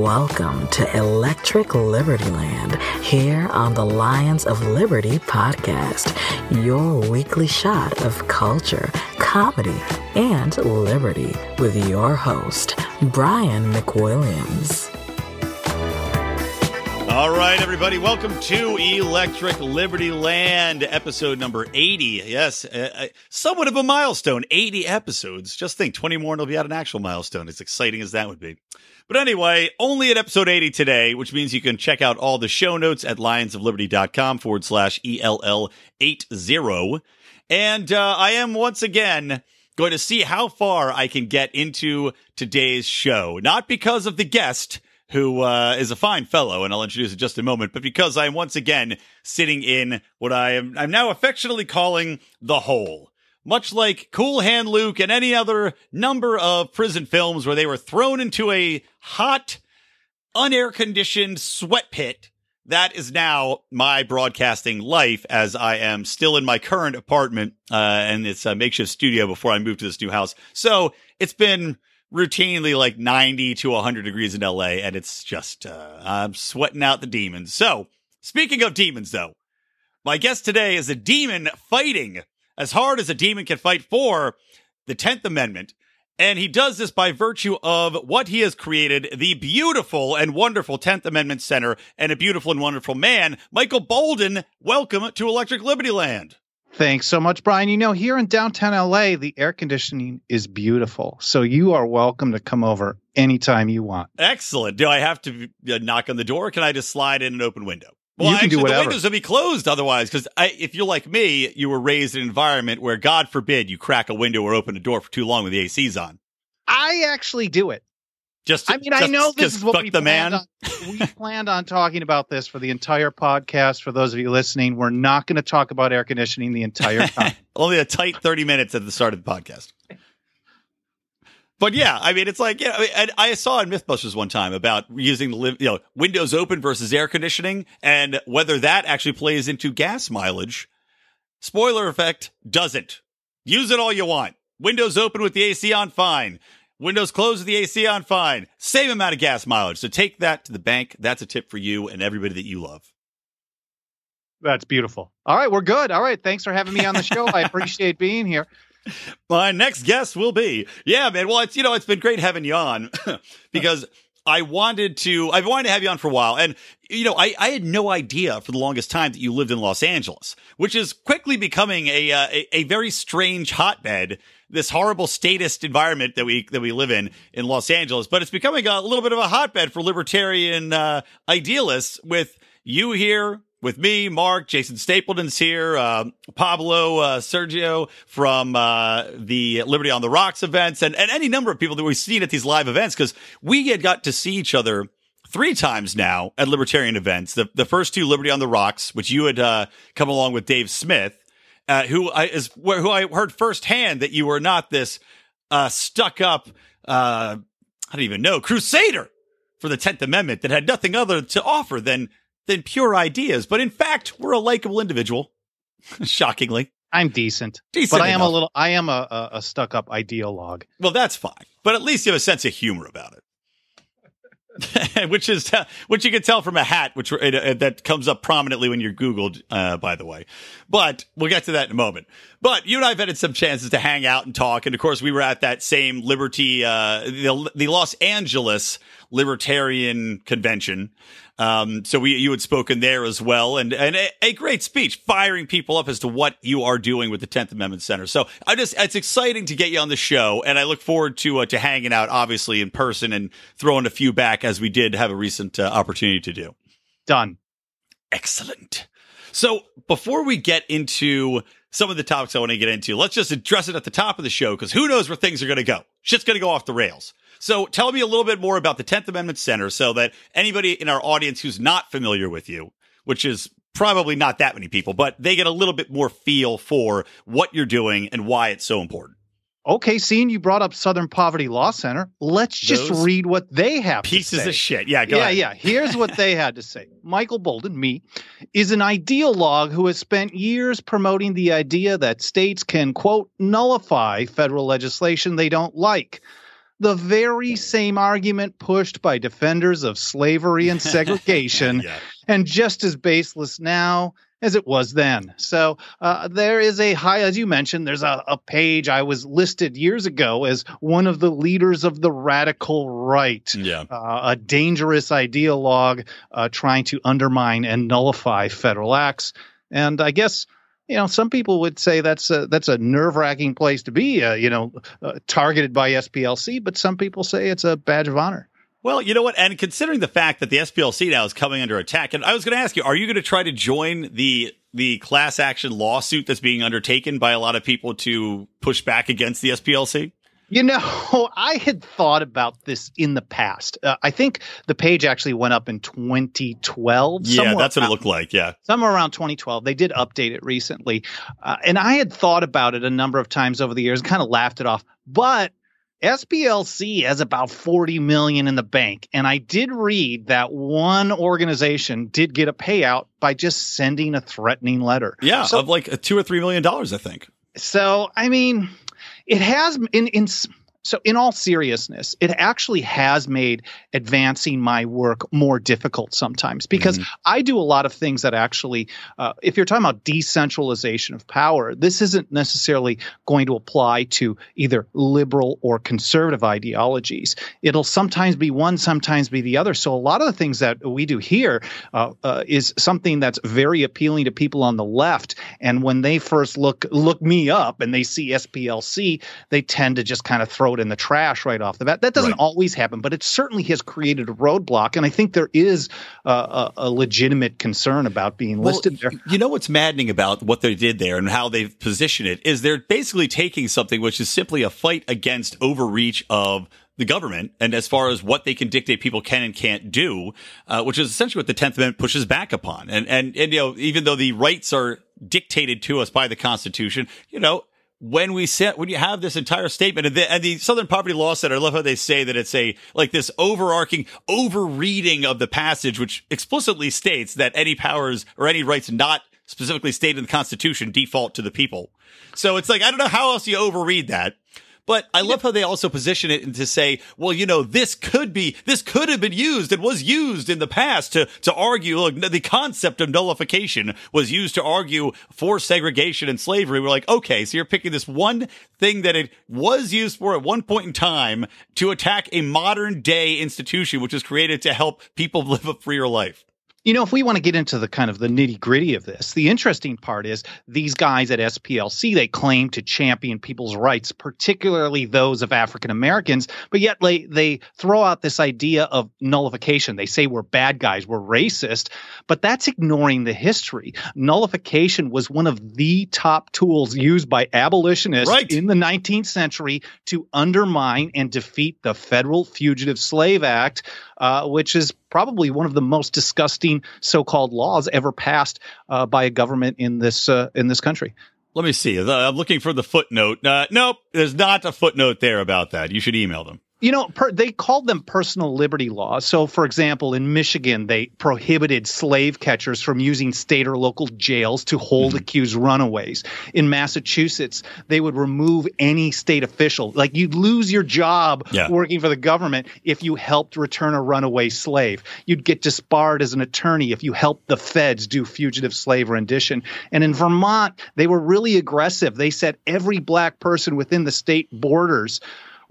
Welcome to Electric Liberty Land here on the Lions of Liberty podcast, your weekly shot of culture, comedy, and liberty with your host, Brian McWilliams. All right, everybody, welcome to Electric Liberty Land, episode number 80. Yes, uh, uh, somewhat of a milestone, 80 episodes. Just think, 20 more and it'll be at an actual milestone, as exciting as that would be. But anyway, only at episode 80 today, which means you can check out all the show notes at lionsofliberty.com forward slash ELL80. And uh, I am once again going to see how far I can get into today's show. Not because of the guest, who uh, is a fine fellow, and I'll introduce in just a moment, but because I am once again sitting in what I am I'm now affectionately calling the hole. Much like Cool Hand Luke and any other number of prison films where they were thrown into a hot, unair conditioned sweat pit. That is now my broadcasting life as I am still in my current apartment, uh, and it's a makeshift studio before I moved to this new house. So it's been routinely like 90 to 100 degrees in LA, and it's just, uh, I'm sweating out the demons. So, speaking of demons, though, my guest today is a demon fighting as hard as a demon can fight for the 10th Amendment. And he does this by virtue of what he has created the beautiful and wonderful 10th Amendment Center and a beautiful and wonderful man, Michael Boldin. Welcome to Electric Liberty Land. Thanks so much, Brian. You know, here in downtown LA, the air conditioning is beautiful. So you are welcome to come over anytime you want. Excellent. Do I have to uh, knock on the door? can I just slide in an open window? Well, you can actually, do whatever. the windows will be closed otherwise. Because if you're like me, you were raised in an environment where, God forbid, you crack a window or open a door for too long with the AC's on. I actually do it. Just, I mean, I know this is what fuck we the planned man. On, we planned on talking about this for the entire podcast. For those of you listening, we're not going to talk about air conditioning the entire time. Only a tight 30 minutes at the start of the podcast. But yeah, I mean, it's like, yeah, I, mean, and I saw in Mythbusters one time about using the, you know, windows open versus air conditioning and whether that actually plays into gas mileage. Spoiler effect doesn't. Use it all you want. Windows open with the AC on, fine. Windows closed with the AC on, fine. Same amount of gas mileage. So take that to the bank. That's a tip for you and everybody that you love. That's beautiful. All right, we're good. All right, thanks for having me on the show. I appreciate being here. My next guest will be, yeah, man. Well, it's you know, it's been great having you on because I wanted to, I've wanted to have you on for a while, and you know, I I had no idea for the longest time that you lived in Los Angeles, which is quickly becoming a uh, a, a very strange hotbed. This horrible statist environment that we that we live in in Los Angeles, but it's becoming a little bit of a hotbed for libertarian uh, idealists. With you here, with me, Mark, Jason Stapleton's here, uh, Pablo, uh, Sergio from uh, the Liberty on the Rocks events, and, and any number of people that we've seen at these live events because we had got to see each other three times now at libertarian events. The the first two Liberty on the Rocks, which you had uh, come along with Dave Smith, uh, who I is who I heard firsthand that you were not this uh, stuck up. Uh, I don't even know crusader for the Tenth Amendment that had nothing other to offer than than pure ideas, but in fact, we're a likable individual. Shockingly, I'm decent, Decent but I am enough. a little. I am a, a, a stuck-up ideologue. well, that's fine. But at least you have a sense of humor about it, which is which you can tell from a hat, which uh, uh, that comes up prominently when you're Googled, uh, by the way. But we'll get to that in a moment. But you and I've had some chances to hang out and talk, and of course, we were at that same Liberty, uh, the the Los Angeles Libertarian Convention. Um, so we, you had spoken there as well and, and a, a great speech firing people up as to what you are doing with the 10th Amendment Center. So I just, it's exciting to get you on the show and I look forward to, uh, to hanging out obviously in person and throwing a few back as we did have a recent uh, opportunity to do. Done. Excellent. So before we get into some of the topics I want to get into, let's just address it at the top of the show because who knows where things are going to go. Shit's going to go off the rails. So tell me a little bit more about the 10th Amendment Center so that anybody in our audience who's not familiar with you, which is probably not that many people, but they get a little bit more feel for what you're doing and why it's so important. Okay, seeing you brought up Southern Poverty Law Center, let's just Those read what they have Pieces to say. of shit. Yeah, go yeah, ahead. yeah. Here's what they had to say. Michael Boldin, me, is an ideologue who has spent years promoting the idea that states can, quote, nullify federal legislation they don't like. The very same argument pushed by defenders of slavery and segregation, Yeah. and just as baseless now as it was then. So uh, there is a high, as you mentioned, there's a, a page I was listed years ago as one of the leaders of the radical right Yeah. uh, a dangerous ideologue uh, trying to undermine and nullify federal acts. And I guess you know some people would say that's a, that's a nerve wracking place to be. Uh, you know, uh, targeted by SPLC, but some people say it's a badge of honor. Well, you know what? And considering the fact that the SPLC now is coming under attack, and I was going to ask you, are you going to try to join the the class action lawsuit that's being undertaken by a lot of people to push back against the SPLC? You know, I had thought about this in the past. Uh, I think the page actually went up in 2012. Yeah, that's what it looked like. Yeah. somewhere around 2012. They did update it recently. Uh, and I had thought about it a number of times over the years kind of laughed it off. But SPLC has about 40 million in the bank. And I did read that one organization did get a payout by just sending a threatening letter. Yeah, So- of like a two or three million dollars, I think. So, I mean, it has in in so in all seriousness, it actually has made advancing my work more difficult sometimes because I do a lot of things that actually, uh, if you're talking about decentralization of power, this isn't necessarily going to apply to either liberal or conservative ideologies. It'll sometimes be one, sometimes be the other. So a lot of the things that we do here uh, uh, is something that's very appealing to people on the left. And when they first look look me up and they see SPLC, they tend to just kind of throw in the trash right off the bat. That doesn't Right. always happen, but it certainly has created a roadblock. And I think there is uh, a, a legitimate concern about being listed there. You know what's maddening about what they did there and how they've positioned it is they're basically taking something which is simply a fight against overreach of the government and as far as what they can dictate people can and can't do, uh, which is essentially what the Tenth Amendment pushes back upon. And and and you know even though the rights are dictated to us by the Constitution, you know. When we set, when you have this entire statement and the, and the Southern Poverty Law Center, I love how they say that it's a, like this overarching overreading of the passage, which explicitly states that any powers or any rights not specifically stated in the Constitution default to the people. So it's like, I don't know how else you overread that. But I love how they also position it and to say, well, you know, this could be, this could have been used and was used in the past to, to argue, look, the concept of nullification was used to argue for segregation and slavery. We're like, okay, so you're picking this one thing that it was used for at one point in time to attack a modern day institution, which was created to help people live a freer life. You know, if we want to get into the kind of the nitty gritty of this, the interesting part is these guys at SPLC, they claim to champion people's rights, particularly those of African Americans, but yet they, they throw out this idea of nullification. They say we're bad guys, we're racist, but that's ignoring the history. Nullification was one of the top tools used by abolitionists Right. in the 19th century to undermine and defeat the Federal Fugitive Slave Act, uh, which is probably one of the most disgusting so-called laws ever passed uh, by a government in this uh, in this country. Let me see. I'm looking for the footnote. Uh, nope, there's not a footnote there about that. You should email them. You know, per, they called them personal liberty laws. So, for example, in Michigan, they prohibited slave catchers from using state or local jails to hold mm-hmm. accused runaways. In Massachusetts, they would remove any state official. Like you'd lose your job Yeah. working for the government if you helped return a runaway slave. You'd get disbarred as an attorney if you helped the feds do fugitive slave rendition. And in Vermont, they were really aggressive. They said every black person within the state borders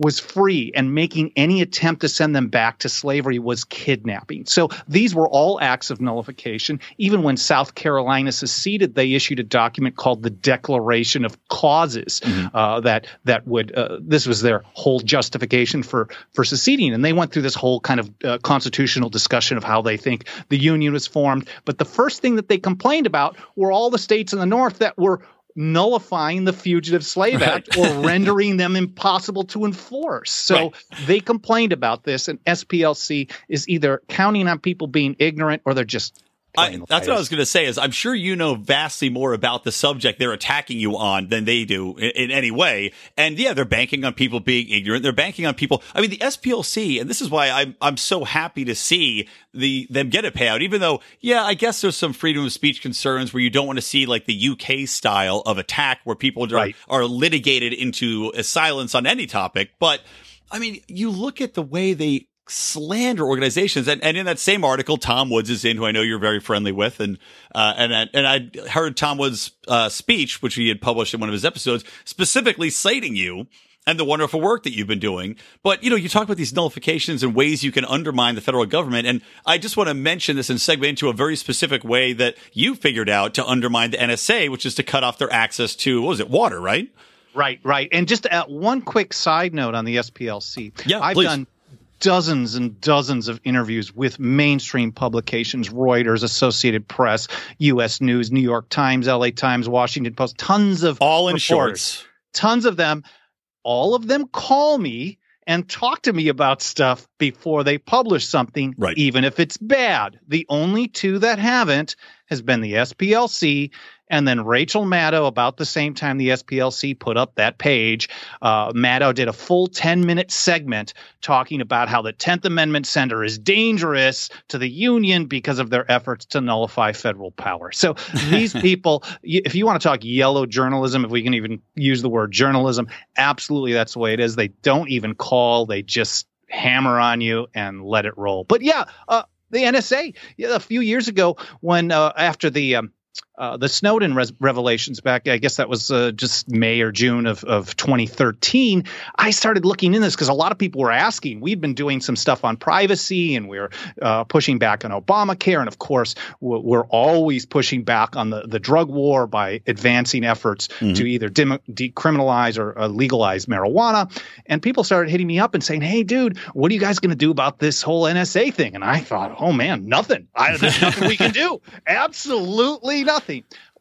was free and making any attempt to send them back to slavery was kidnapping. So these were all acts of nullification. Even when South Carolina seceded, they issued a document called the Declaration of Causes uh, that that would uh, this was their whole justification for for seceding, and they went through this whole kind of uh, constitutional discussion of how they think the Union was formed. But the first thing that they complained about were all the states in the North that were nullifying the Fugitive Slave Act or rendering them impossible to enforce. So Right. they complained about this, and SPLC is either counting on people being ignorant or they're just I, that's what I was going to say. Is I'm sure you know vastly more about the subject they're attacking you on than they do in, in, any way. And yeah, they're banking on people being ignorant. They're banking on people. I mean, the SPLC, and this is why I'm I'm so happy to see the them get a payout. Even though, yeah, I guess there's some freedom of speech concerns where you don't want to see like the UK style of attack where people right. are, are litigated into a silence on any topic. But I mean, you look at the way they slander organizations. And, and in that same article, Tom Woods is in, who I know you're very friendly with. And, uh, and, and I heard Tom Woods' uh, speech, which he had published in one of his episodes, specifically citing you and the wonderful work that you've been doing. But, you know, you talk about these nullifications and ways you can undermine the federal government. And I just want to mention this and segue into a very specific way that you figured out to undermine the NSA, which is to cut off their access to, what was it, water, right? Right, right. And just uh, one quick side note on the SPLC. Yeah, I've please. done dozens and dozens of interviews with mainstream publications Reuters, Associated Press, US News, New York Times, LA Times, Washington Post, tons of all in shorts. Tons of them. All of them call me and talk to me about stuff before they publish something, right. even if it's bad. The only two that haven't has been the SPLC and then Rachel Maddow, about the same time the SPLC put up that page, uh, Maddow did a full 10 minute segment talking about how the 10th Amendment Center is dangerous to the Union because of their efforts to nullify federal power. So these people, if you want to talk yellow journalism, if we can even use the word journalism, absolutely that's the way it is. They don't even call, they just hammer on you and let it roll. But yeah, uh, the NSA, a few years ago, when uh, after the um, uh, the Snowden res- revelations back, I guess that was uh, just May or June of, of 2013. I started looking in this because a lot of people were asking. We've been doing some stuff on privacy and we're uh, pushing back on Obamacare. And of course, we're always pushing back on the, the drug war by advancing efforts mm-hmm. to either dim- decriminalize or uh, legalize marijuana. And people started hitting me up and saying, hey, dude, what are you guys going to do about this whole NSA thing? And I thought, oh man, nothing. I, there's nothing we can do. Absolutely nothing.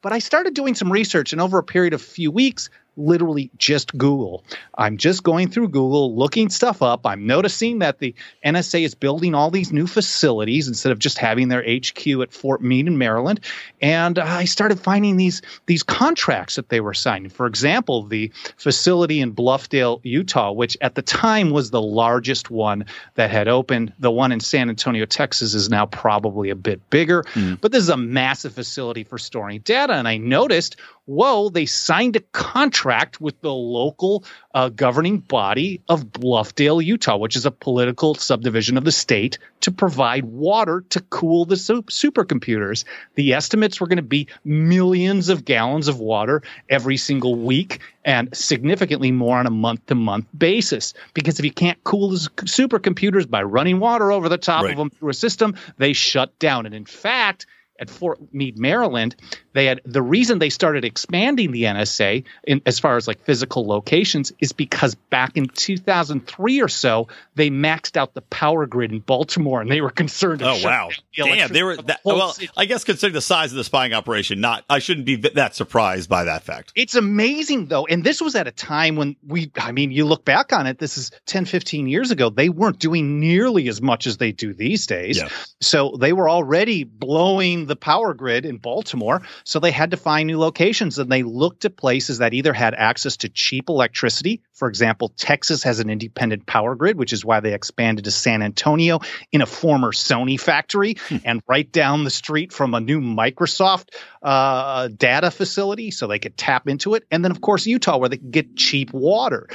But I started doing some research, and over a period of a few weeks, literally just Google. I'm just going through Google, looking stuff up. I'm noticing that the NSA is building all these new facilities instead of just having their HQ at Fort Meade in Maryland. And I started finding these these contracts that they were signing. For example, the facility in Bluffdale, Utah, which at the time was the largest one that had opened. The one in San Antonio, Texas, is now probably a bit bigger. Mm. But this is a massive facility for storing data. And I noticed whoa, they signed a contract with the local uh, governing body of Bluffdale, Utah, which is a political subdivision of the state, to provide water to cool the supercomputers. The estimates were going to be millions of gallons of water every single week and significantly more on a month to month basis. Because if you can't cool the supercomputers by running water over the top right. of them through a system, they shut down. And in fact, at Fort Meade, Maryland, they had the reason they started expanding the NSA in, as far as like physical locations is because back in 2003 or so they maxed out the power grid in Baltimore and they were concerned. Oh wow, the damn! They were that, well. City. I guess considering the size of the spying operation, not I shouldn't be that surprised by that fact. It's amazing though, and this was at a time when we, I mean, you look back on it. This is 10, 15 years ago. They weren't doing nearly as much as they do these days. Yeah. So they were already blowing the power grid in Baltimore. So they had to find new locations and they looked at places that either had access to cheap electricity. For example, Texas has an independent power grid, which is why they expanded to San Antonio in a former Sony factory hmm. and right down the street from a new Microsoft uh, data facility so they could tap into it. And then, of course, Utah, where they could get cheap water.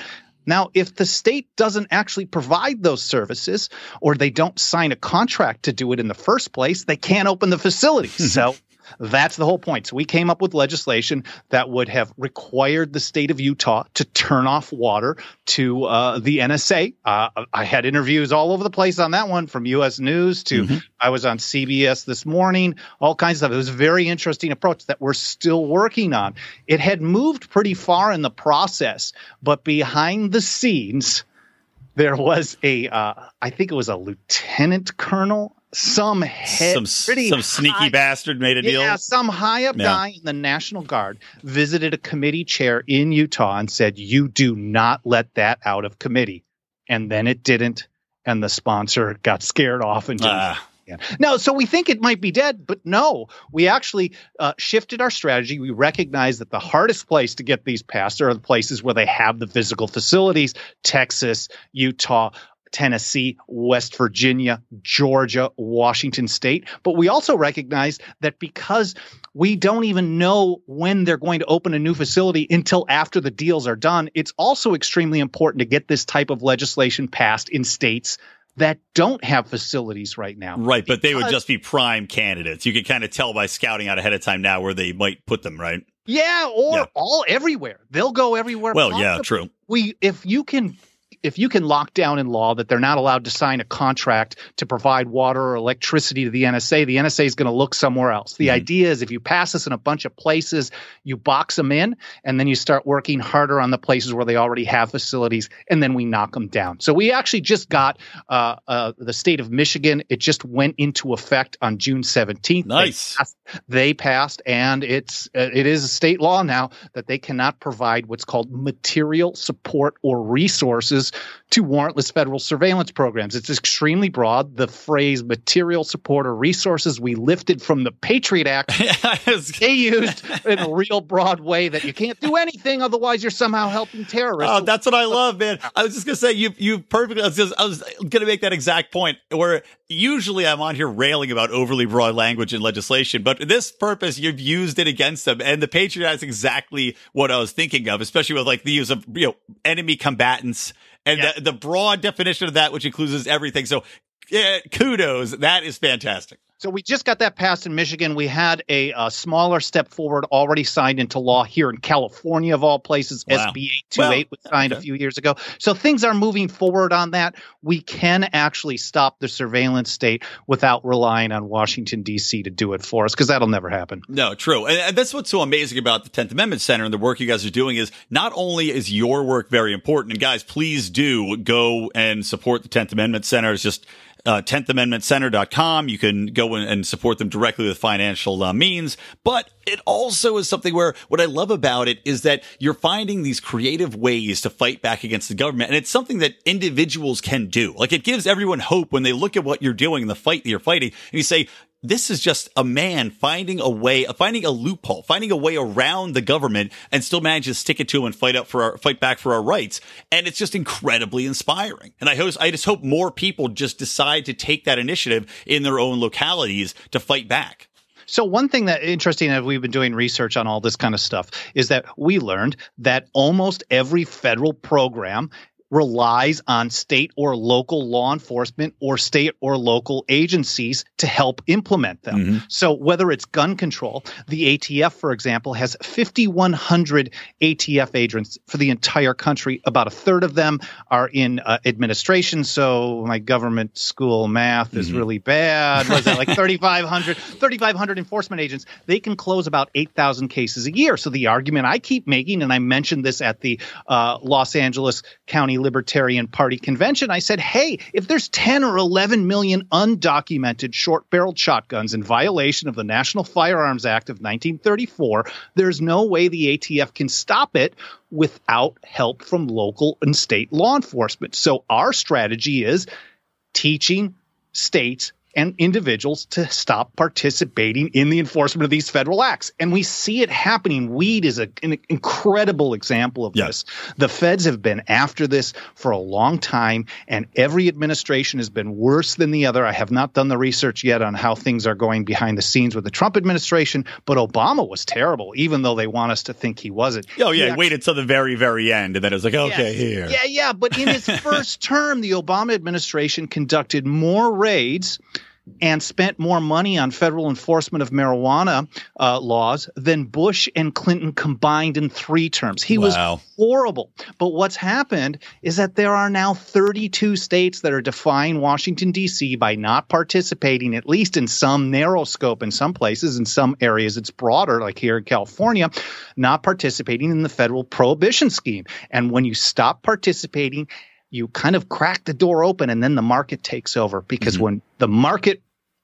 Now, if the state doesn't actually provide those services or they don't sign a contract to do it in the first place, they can't open the facility. so that's the whole point. So we came up with legislation that would have required the state of Utah to turn off water to uh, the NSA. Uh, I had interviews all over the place on that one, from U.S. News to mm-hmm. I was on CBS this morning, all kinds of stuff. It was a very interesting approach that we're still working on. It had moved pretty far in the process, but behind the scenes, there was a, uh, I think it was a lieutenant colonel some head, some, pretty some sneaky high, bastard made a deal. Yeah, some high up yeah. guy in the National Guard visited a committee chair in Utah and said, "You do not let that out of committee." And then it didn't, and the sponsor got scared off and. Uh, No, so we think it might be dead, but no, we actually uh, shifted our strategy. We recognize that the hardest place to get these passed are the places where they have the physical facilities Texas, Utah, Tennessee, West Virginia, Georgia, Washington State. But we also recognize that because we don't even know when they're going to open a new facility until after the deals are done, it's also extremely important to get this type of legislation passed in states that don't have facilities right now. Right, but they would just be prime candidates. You can kind of tell by scouting out ahead of time now where they might put them, right? Yeah, or yeah. all everywhere. They'll go everywhere. Well, possible. yeah, true. We if you can if you can lock down in law that they're not allowed to sign a contract to provide water or electricity to the NSA, the NSA is going to look somewhere else. The mm-hmm. idea is if you pass this in a bunch of places, you box them in, and then you start working harder on the places where they already have facilities, and then we knock them down. So we actually just got uh, uh, the state of Michigan. It just went into effect on June 17th. Nice. They passed, they passed and it's uh, it is a state law now that they cannot provide what's called material support or resources to warrantless federal surveillance programs. It's extremely broad. The phrase material support or resources we lifted from the Patriot Act. they used in a real broad way that you can't do anything, otherwise you're somehow helping terrorists. Oh, that's what I love, man. I was just gonna say you you perfectly. I was, just, I was gonna make that exact point where usually I'm on here railing about overly broad language in legislation, but this purpose you've used it against them, and the Patriot Act is exactly what I was thinking of, especially with like the use of you know enemy combatants and yeah. the, the broad definition of that, which includes everything. So, yeah, kudos. That is fantastic. So we just got that passed in Michigan. We had a, a, smaller step forward already signed into law here in California, of all places. Wow. SB 828 well, was signed okay. a few years ago. So things are moving forward on that. We can actually stop the surveillance state without relying on Washington, D.C. to do it for us because that'll never happen. No, true. And that's what's so amazing about the 10th Amendment Center and the work you guys are doing is not only is your work very important, and guys, please do go and support the 10th Amendment Center. It's just uh, 10thamendmentcenter.com. You can go and support them directly with financial uh, means. But it also is something where what I love about it is that you're finding these creative ways to fight back against the government. And it's something that individuals can do. Like it gives everyone hope when they look at what you're doing in the fight that you're fighting and you say, this is just a man finding a way, finding a loophole, finding a way around the government and still manage to stick it to him and fight up for our, fight back for our rights. And it's just incredibly inspiring. And I hope, I just hope more people just decide to take that initiative in their own localities to fight back. So one thing that interesting as we've been doing research on all this kind of stuff is that we learned that almost every federal program relies on state or local law enforcement or state or local agencies to help implement them. Mm-hmm. So whether it's gun control, the ATF, for example, has 5,100 ATF agents for the entire country. About a third of them are in uh, administration. So my government school math is mm-hmm. really bad. Was it like 3,500? 3,500 enforcement agents. They can close about 8,000 cases a year. So the argument I keep making, and I mentioned this at the uh, Los Angeles County Libertarian Party convention, I said, hey, if there's 10 or 11 million undocumented short barreled shotguns in violation of the National Firearms Act of 1934, there's no way the ATF can stop it without help from local and state law enforcement. So our strategy is teaching states and individuals to stop participating in the enforcement of these federal acts. And we see it happening. Weed is a, an incredible example of yes. this. The feds have been after this for a long time, and every administration has been worse than the other. I have not done the research yet on how things are going behind the scenes with the Trump administration, but Obama was terrible, even though they want us to think he wasn't. Oh, yeah. He actually, waited till the very, very end, and then it was like, okay, yeah, here. Yeah, yeah. But in his first term, the Obama administration conducted more raids and spent more money on federal enforcement of marijuana uh, laws than Bush and Clinton combined in three terms. He wow. was horrible. But what's happened is that there are now 32 states that are defying Washington, D.C. by not participating, at least in some narrow scope in some places. In some areas, it's broader, like here in California, not participating in the federal prohibition scheme. And when you stop participating, you kind of crack the door open and then the market takes over because mm-hmm. when the market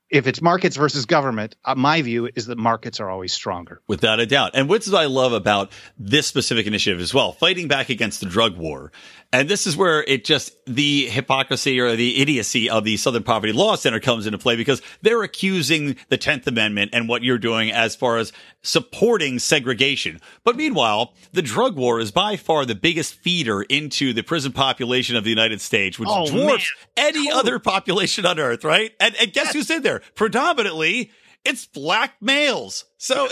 if it's markets versus government, uh, my view is that markets are always stronger. Without a doubt. And what's what I love about this specific initiative as well, fighting back against the drug war And this is where it just the hypocrisy or the idiocy of the Southern Poverty Law Center comes into play because they're accusing the 10th Amendment and what you're doing as far as supporting segregation. But meanwhile, the drug war is by far the biggest feeder into the prison population of the United States, which Oh, dwarfs man. any other population on earth, right? And, and guess who's in there? Predominantly, it's black males. So,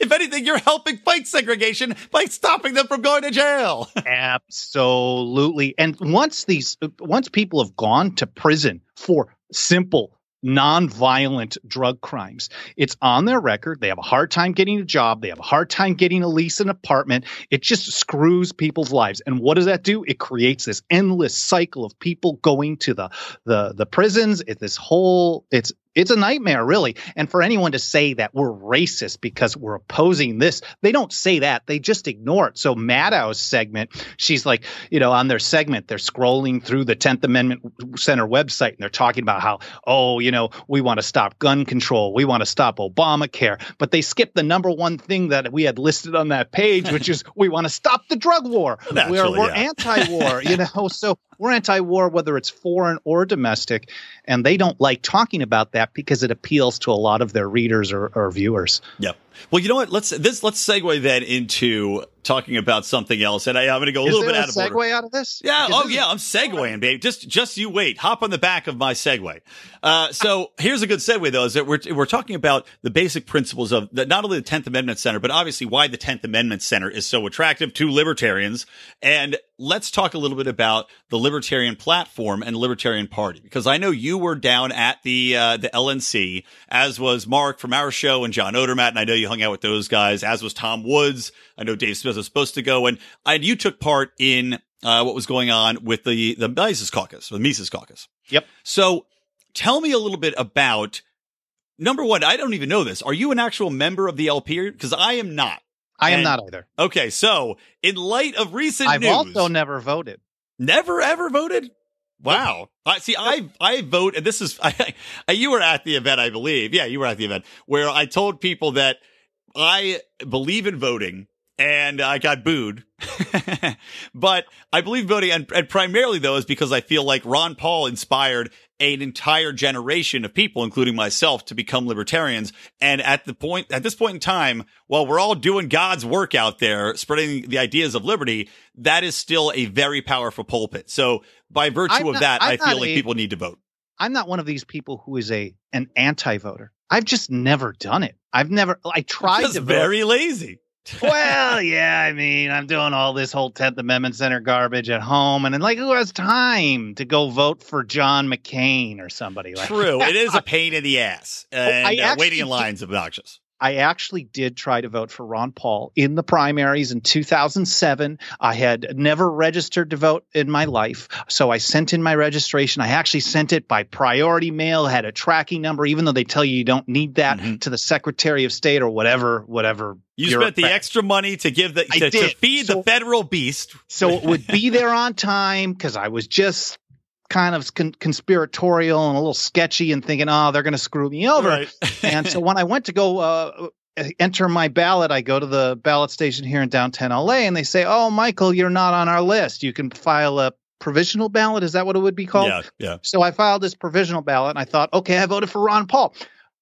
if anything, you're helping fight segregation by stopping them from going to jail. Absolutely. And once these once people have gone to prison for simple nonviolent drug crimes. It's on their record. They have a hard time getting a job. They have a hard time getting a lease an apartment. It just screws people's lives. And what does that do? It creates this endless cycle of people going to the the the prisons. It's this whole it's it's a nightmare, really. And for anyone to say that we're racist because we're opposing this, they don't say that. They just ignore it. So Maddow's segment, she's like, you know, on their segment, they're scrolling through the 10th Amendment Center website and they're talking about how, oh, you know, we want to stop gun control. We want to stop Obamacare. But they skip the number one thing that we had listed on that page, which is we want to stop the drug war. we're Naturally, we're yeah. anti-war, you know. So we're anti-war whether it's foreign or domestic, and they don't like talking about that because it appeals to a lot of their readers or, or viewers. Yep. Well, you know what? Let's this let's segue then into talking about something else, and I, I'm going to go a Is little bit a out of order. segue out of this? Yeah. Because Oh, this is- yeah. I'm segueing, babe. Just, just you wait. Hop on the back of my segue. Uh, so here's a good segue though, is that we're, we're talking about the basic principles of the, not only the 10th Amendment Center, but obviously why the 10th Amendment Center is so attractive to libertarians. And let's talk a little bit about the libertarian platform and libertarian party, because I know you were down at the, uh, the LNC, as was Mark from our show and John Odermatt. And I know you hung out with those guys, as was Tom Woods. I know Dave Smith was supposed to go and, and you took part in, uh, what was going on with the, the Mises caucus, the Mises caucus. Yep. So tell me a little bit about number one. I don't even know this. Are you an actual member of the LP? Because I am not. I am And- not either. Okay. So in light of recent I've news, also never voted. never ever voted. Wow. I see. I I vote, and this is I, I, you were at the event, I believe. Yeah, you were at the event where I told people that I believe in voting, and I got booed. but I believe voting, and, and primarily though is because I feel like Ron Paul inspired an entire generation of people, including myself, to become libertarians. And at the point, at this point in time, while we're all doing God's work out there, spreading the ideas of liberty, that is still a very powerful pulpit. So by virtue I'm of not- that, I'm I feel like a- people need to vote. I'm not one of these people who is a an anti-voter. I've just never done it. I've never. I tried Just to vote. very lazy. well, yeah, I mean, I'm doing all this whole 10th Amendment Center garbage at home, and then, like, who has time to go vote for John McCain or somebody like True. it is a pain in the ass. And I uh, waiting in lines obnoxious. I actually did try to vote for Ron Paul in the primaries in 2007. I had never registered to vote in my life. So I sent in my registration. I actually sent it by priority mail, had a tracking number, even though they tell you you don't need that Mhm. to the Secretary of State or whatever, whatever. You spent the extra money to give the to, to feed So- the federal beast. so it would be there on time because I was just kind of con- conspiratorial and a little sketchy and thinking, oh, they're going to screw me over. Right. and so when I went to go uh, enter my ballot, I go to the ballot station here in downtown LA and they say, oh, Michael, you're not on our list. You can file a provisional ballot. Is that what it would be called? yeah, yeah. So I filed this provisional ballot and I thought, okay, I voted for Ron Paul.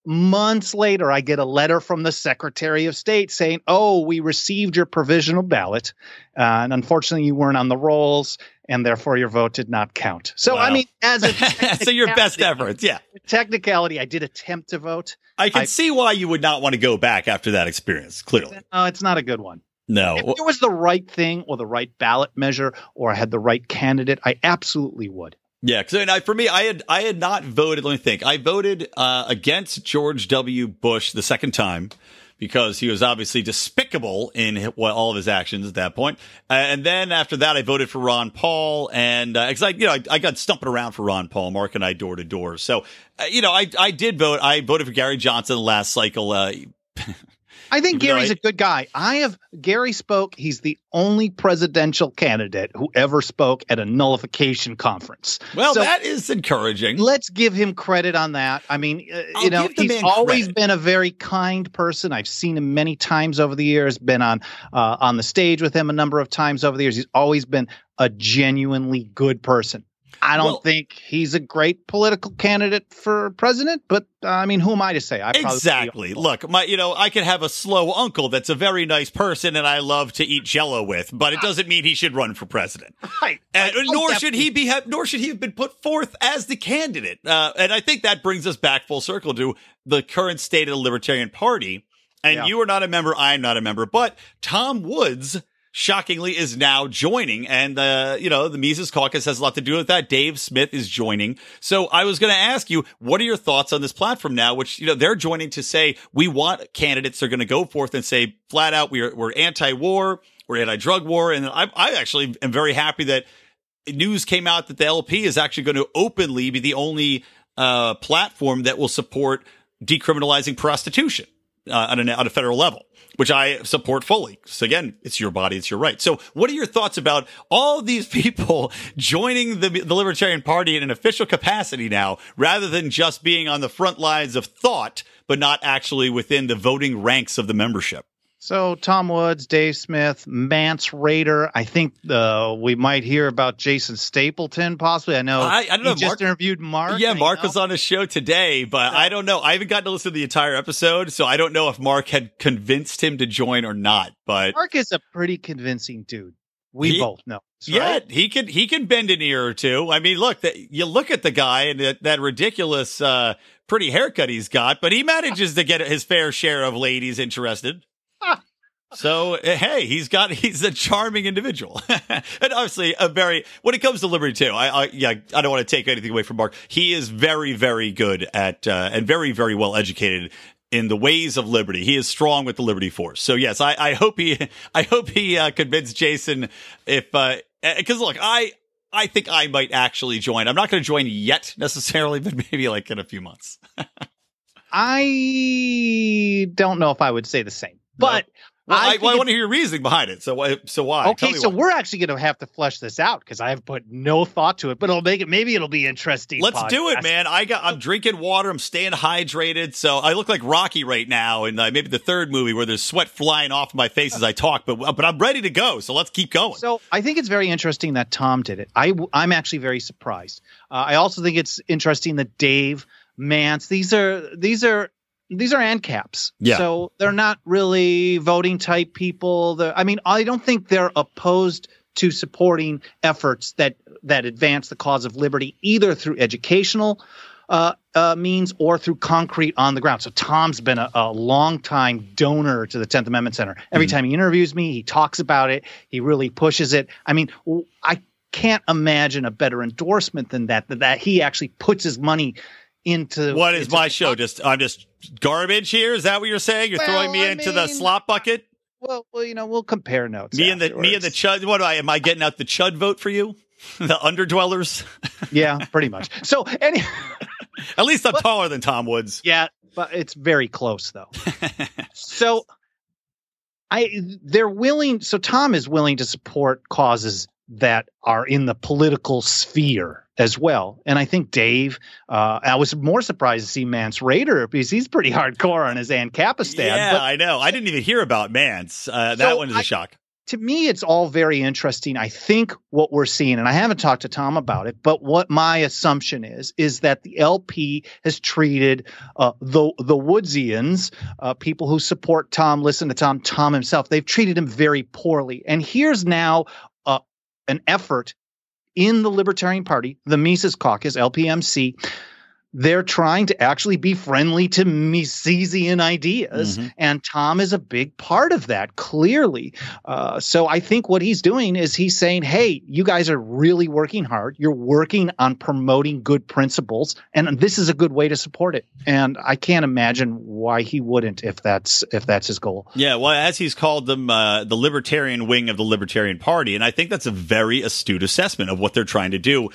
Months later, I get a letter from the Secretary of State saying, oh, we received your provisional ballot. Uh, and unfortunately, you weren't on the rolls and therefore your vote did not count. So, Wow. I mean, as a so your best technicality- efforts, yeah. technicality, I did attempt to vote. I can I- see why you would not want to go back after that experience. Clearly, No, it's not a good one. no. If it was the right thing or the right ballot measure or I had the right candidate, I absolutely would. Yeah, because for me, I had I had not voted. Let me think. I voted uh, against George W. Bush the second time because he was obviously despicable in hi- what, all of his actions at that point. Uh, and then after that, I voted for Ron Paul, and because I, you know, I, I got stumping around for Ron Paul, Mark and I door to door. So, uh, you know, I I did vote. I voted for Gary Johnson last cycle. I think Even Gary's I- a good guy. I have Gary spoke. He's the only presidential candidate who ever spoke at a nullification conference. Well, So- that is encouraging. Let's give him credit on that. I mean, uh, you know, he's always credit. been a very kind person. I've seen him many times over the years. Been on uh, on the stage with him a number of times over the years. He's always been a genuinely good person. I don't Well- think he's a great political candidate for president, but uh, I mean, who am I to say? I Exactly. Look, my you know, I could have a slow uncle that's a very nice person and I love to eat jello with, but it doesn't mean he should run for president. Right. And, I- I nor should he be have, nor should he have been put forth as the candidate. Uh, and I think that brings us back full circle to the current state of the Libertarian Party. And Yeah. you are not a member, I'm not a member, but Tom Woods shockingly is now joining. And uh you know the Mises caucus has a lot to do with that. Dave Smith is joining. So I was going to ask you what are your thoughts on this platform now which you know they're joining to say we want candidates that are going to go forth and say flat out we're we're anti-war we're anti-drug war. And I I actually am very happy that news came out that the LP is actually going to openly be the only uh, platform that will support decriminalizing prostitution uh, on, a, on a federal level, which I support fully. So again, it's your body, it's your right. So what are your thoughts about all these people joining the, the Libertarian Party in an official capacity now, rather than just being on the front lines of thought, but not actually within the voting ranks of the membership? So Tom Woods, Dave Smith, Mance Rayder. I think uh, we might hear about Jason Stapleton possibly. I know. I- I don't he know, Just Mark- interviewed Mark. Yeah, Mark know. was on a show today, but I don't know. I haven't gotten to listen to the entire episode, so I don't know if Mark had convinced him to join or not. But Mark is a pretty convincing dude. We He- both know. yeah, right? he can he can bend an ear or two. I mean, look, that you look at the guy and that, that ridiculous, uh, pretty haircut he's got, but he manages to get his fair share of ladies interested. So uh, hey, he's got he's a charming individual, and obviously a very when it comes to liberty too. I, I yeah, I don't want to take anything away from Mark. He is very very good at uh, and very very well educated in the ways of liberty. He is strong with the liberty force. So yes, I, I hope he I hope he uh, convinced Jason if because look I. I think I might actually join. I'm not going to join yet necessarily, but maybe like in a few months. I don't know if I would say the same, but Well, I I, well, I want to hear your reasoning behind it. So, why- so why? Okay, so why. we're actually going to have to flesh this out because I've put no thought to it, but it'll make it. Maybe it'll be interesting. Let's do it, man. I got. I'm drinking water. I'm staying hydrated. So I look like Rocky right now, in uh, maybe the third movie where there's sweat flying off my face as I talk. But but I'm ready to go. So let's keep going. So I think it's very interesting that Tom did it. I I'm actually very surprised. Uh, I also think it's interesting that Dave Mance. These are these are these are ANCAPs. Yeah. So they're not really voting type people. They're, I mean, I don't think they're opposed to supporting efforts that that advance the cause of liberty, either through educational uh, uh, means or through concrete on the ground. So Tom's been a, a long time donor to the Tenth Amendment Center. Every time he interviews me, he talks about it. He really pushes it. I mean, I can't imagine a better endorsement than that. That, that he actually puts his money into what is into my show? Just I'm just garbage here. Is that what you're saying? You're Well, throwing me I into the slop bucket. Well, well, you know, we'll compare notes. Me and the me and the chud. What do I am I getting out the chud vote for you? the underdwellers. yeah, pretty much. So, any, At least I'm taller than Tom Woods. yeah, but it's very close though. so, I they're willing. So Tom is willing to support causes that are in the political sphere as well. And I think Dave, uh, I was more surprised to see Mance Rayder because he's pretty hardcore on his Ancapistan. Yeah, but I know. I didn't even hear about Mance. Uh, that So one is a I- shock. to me, it's all very interesting. I think what we're seeing, and I haven't talked to Tom about it, but what my assumption is, is that the LP has treated uh, the the Woodsians, uh, people who support Tom, listen to Tom, Tom himself, they've treated him very poorly. And here's now uh, an effort in the Libertarian Party, the Mises Caucus, LPMC. They're trying to actually be friendly to Misesian ideas, Mhm. and Tom is a big part of that, clearly. Uh, so I think what he's doing is he's saying, "Hey, you guys are really working hard. You're working on promoting good principles, and this is a good way to support it." And I can't imagine why he wouldn't if that's if that's his goal. Yeah, well, as he's called them, uh, the libertarian wing of the Libertarian Party, and I think that's a very astute assessment of what they're trying to do.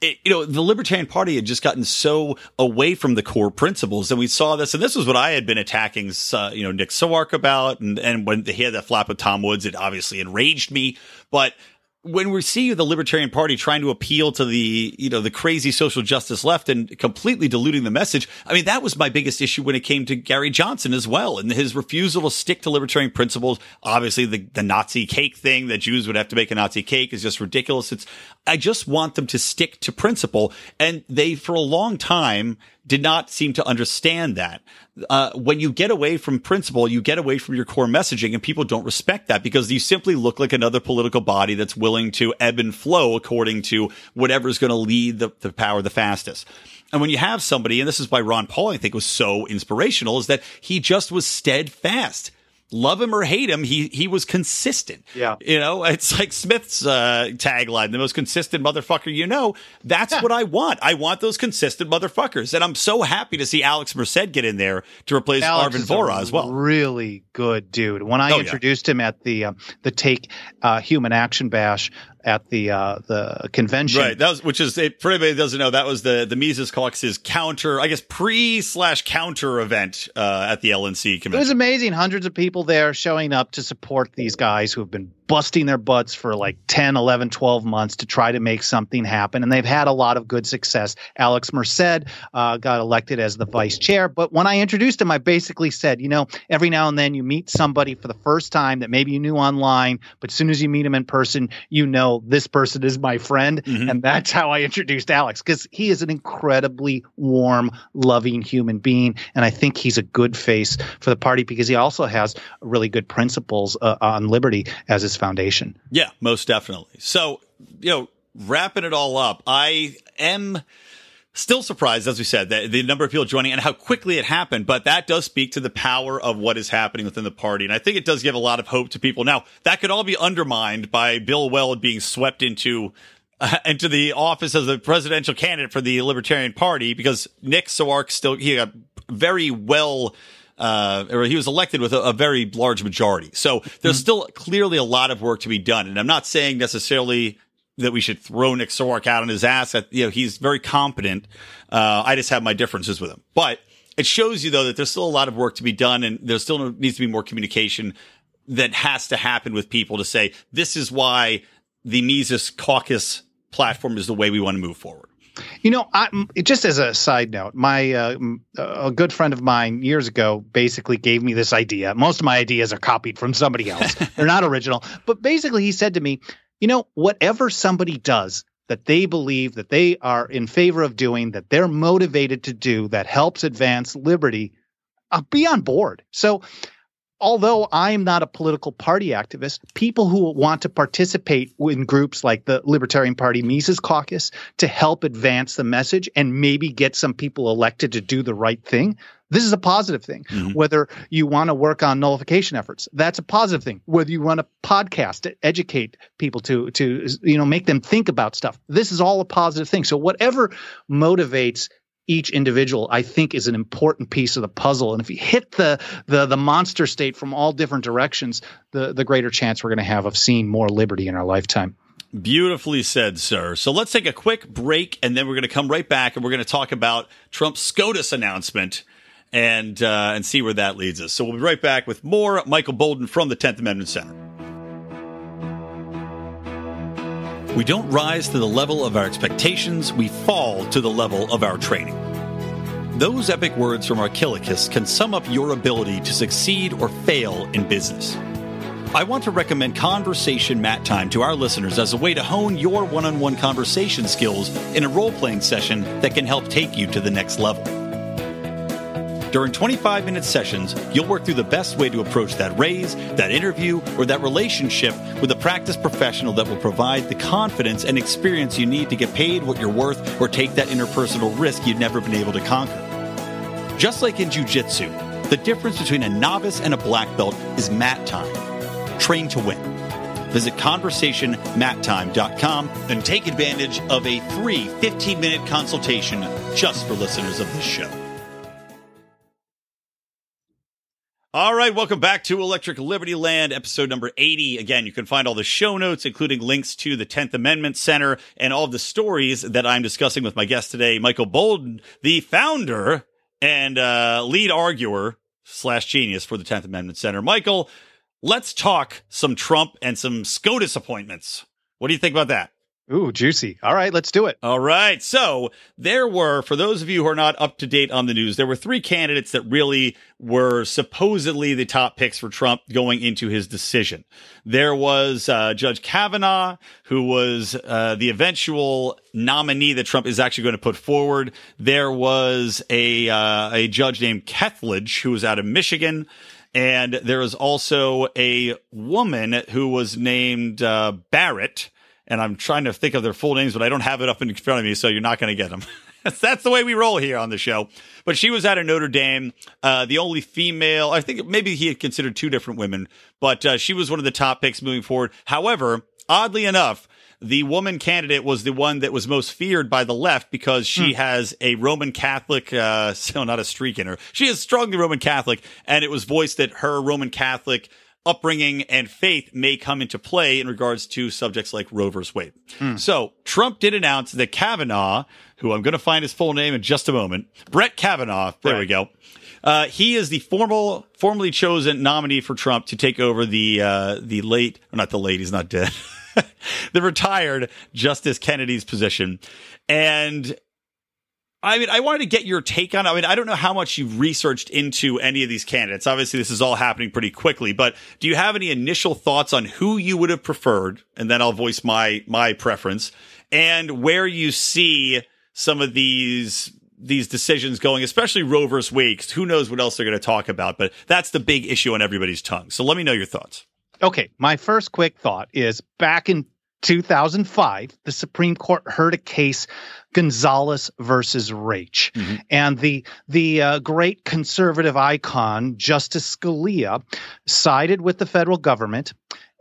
It, you know, the Libertarian Party had just gotten so away from the core principles, and we saw this. And this was what I had been attacking, uh, you know, Nick Sarwark about. And and when he had that flap with Tom Woods, it obviously enraged me. But when we see the Libertarian Party trying to appeal to the, you know, the crazy social justice left and completely diluting the message, I mean, that was my biggest issue when it came to Gary Johnson as well and his refusal to stick to libertarian principles. Obviously, the, the Nazi cake thing that Jews would have to make a Nazi cake is just ridiculous. It's, I just want them to stick to principle. And they, for a long time, did not seem to understand that. Uh, when you get away from principle, you get away from your core messaging and people don't respect that because you simply look like another political body that's willing to ebb and flow according to whatever's going to lead the, the power the fastest. And when you have somebody, and this is why Ron Paul, I think was so inspirational, is that he just was steadfast love him or hate him, he he was consistent. Yeah. You know, it's like Smith's uh, tagline, the most consistent motherfucker you know. That's yeah. what I want. I want those consistent motherfuckers. And I'm so happy to see Alex Merced get in there to replace Alex Arvin Vohra as well. Really good dude. When I oh, introduced yeah. him at the um, the Take uh, Human Action Bash, at the uh, the convention. Right. That was which is it, for anybody that doesn't know, that was the the Mises Caucus's counter, I guess pre slash counter event uh, at the LNC convention. It was amazing. Hundreds of people there showing up to support these guys who have been busting their butts for like 10, 11, 12 months to try to make something happen. And they've had a lot of good success. Alex Merced uh, got elected as the vice chair. But when I introduced him, I basically said, you know, every now and then you meet somebody for the first time that maybe you knew online, but as soon as you meet him in person, you know this person is my friend. Mm-hmm. And that's how I introduced Alex because he is an incredibly warm, loving human being. And I think he's a good face for the party because he also has really good principles uh, on liberty as his foundation. Yeah, most definitely. So, you know, wrapping it all up, I am still surprised, as we said, that the number of people joining and how quickly it happened. But that does speak to the power of what is happening within the party. And I think it does give a lot of hope to people. Now, that could all be undermined by Bill Weld being swept into uh, into the office as the presidential candidate for the Libertarian Party because Nick Sarwark still he got very well uh, or he was elected with a, a very large majority. So there's mm-hmm. still clearly a lot of work to be done. And I'm not saying necessarily that we should throw Nick Sarwark out on his ass. You know, he's very competent. Uh, I just have my differences with him, but it shows you though that there's still a lot of work to be done and there still needs to be more communication that has to happen with people to say, this is why the Mises caucus platform is the way we want to move forward. You know, I, just as a side note, my uh, a good friend of mine years ago basically gave me this idea. Most of my ideas are copied from somebody else; they're not original. But basically, he said to me, "You know, whatever somebody does that they believe that they are in favor of doing, that they're motivated to do, that helps advance liberty, I'll be on board." So although I'm not a political party activist, people who want to participate in groups like the Libertarian Party Mises Caucus to help advance the message and maybe get some people elected to do the right thing, this is a positive thing. Mm-hmm. Whether you want to work on nullification efforts, that's a positive thing. Whether you run a podcast to educate people to to you know make them think about stuff, this is all a positive thing. So whatever motivates each individual, I think, is an important piece of the puzzle. And if you hit the the the monster state from all different directions, the the greater chance we're going to have of seeing more liberty in our lifetime. Beautifully said, sir. So let's take a quick break, and then we're going to come right back, and we're going to talk about Trump's SCOTUS announcement and uh, and see where that leads us. So we'll be right back with more Michael Boldin from the Tenth Amendment Center. We don't rise to the level of our expectations, we fall to the level of our training. Those epic words from Archilochus can sum up your ability to succeed or fail in business. I want to recommend Conversation Mat Time to our listeners as a way to hone your one on one conversation skills in a role playing session that can help take you to the next level. During 25 minute sessions, you'll work through the best way to approach that raise, that interview, or that relationship with a practice professional that will provide the confidence and experience you need to get paid what you're worth or take that interpersonal risk you've never been able to conquer. Just like in jiu-jitsu, the difference between a novice and a black belt is mat time. Train to win. Visit conversationmattime.com and take advantage of a free 15 minute consultation just for listeners of this show. All right, welcome back to Electric Liberty Land, episode number 80. Again, you can find all the show notes, including links to the 10th Amendment Center and all of the stories that I'm discussing with my guest today, Michael Boldin, the founder and uh, lead arguer slash genius for the 10th Amendment Center. Michael, let's talk some Trump and some SCOTUS appointments. What do you think about that? Ooh, juicy. All right, let's do it. All right. So there were, for those of you who are not up to date on the news, there were three candidates that really were supposedly the top picks for Trump going into his decision. There was uh, Judge Kavanaugh, who was uh, the eventual nominee that Trump is actually going to put forward. There was a uh, a judge named Kethledge, who was out of Michigan. And there was also a woman who was named uh, Barrett and I'm trying to think of their full names, but I don't have it up in front of me, so you're not going to get them. That's the way we roll here on the show. But she was out of Notre Dame, uh, the only female. I think maybe he had considered two different women, but uh, she was one of the top picks moving forward. However, oddly enough, the woman candidate was the one that was most feared by the left because she hmm. has a Roman Catholic, uh, so not a streak in her. She is strongly Roman Catholic, and it was voiced that her Roman Catholic upbringing and faith may come into play in regards to subjects like Roe vs. Wade. Hmm. So Trump did announce that Kavanaugh, who I'm going to find his full name in just a moment, Brett Kavanaugh, there right. we go. Uh, he is the formal, formally chosen nominee for Trump to take over the, uh, the late, or not the late, he's not dead. the retired Justice Kennedy's position. And I mean, I wanted to get your take on. I mean, I don't know how much you've researched into any of these candidates. Obviously, this is all happening pretty quickly. But do you have any initial thoughts on who you would have preferred? And then I'll voice my my preference and where you see some of these these decisions going, especially Roe versus Wade. Who knows what else they're going to talk about? But that's the big issue on everybody's tongue. So let me know your thoughts. Okay, my first quick thought is back in 2005, the Supreme Court heard a case Gonzales versus Raich, mm-hmm. and the the uh, great conservative icon Justice Scalia sided with the federal government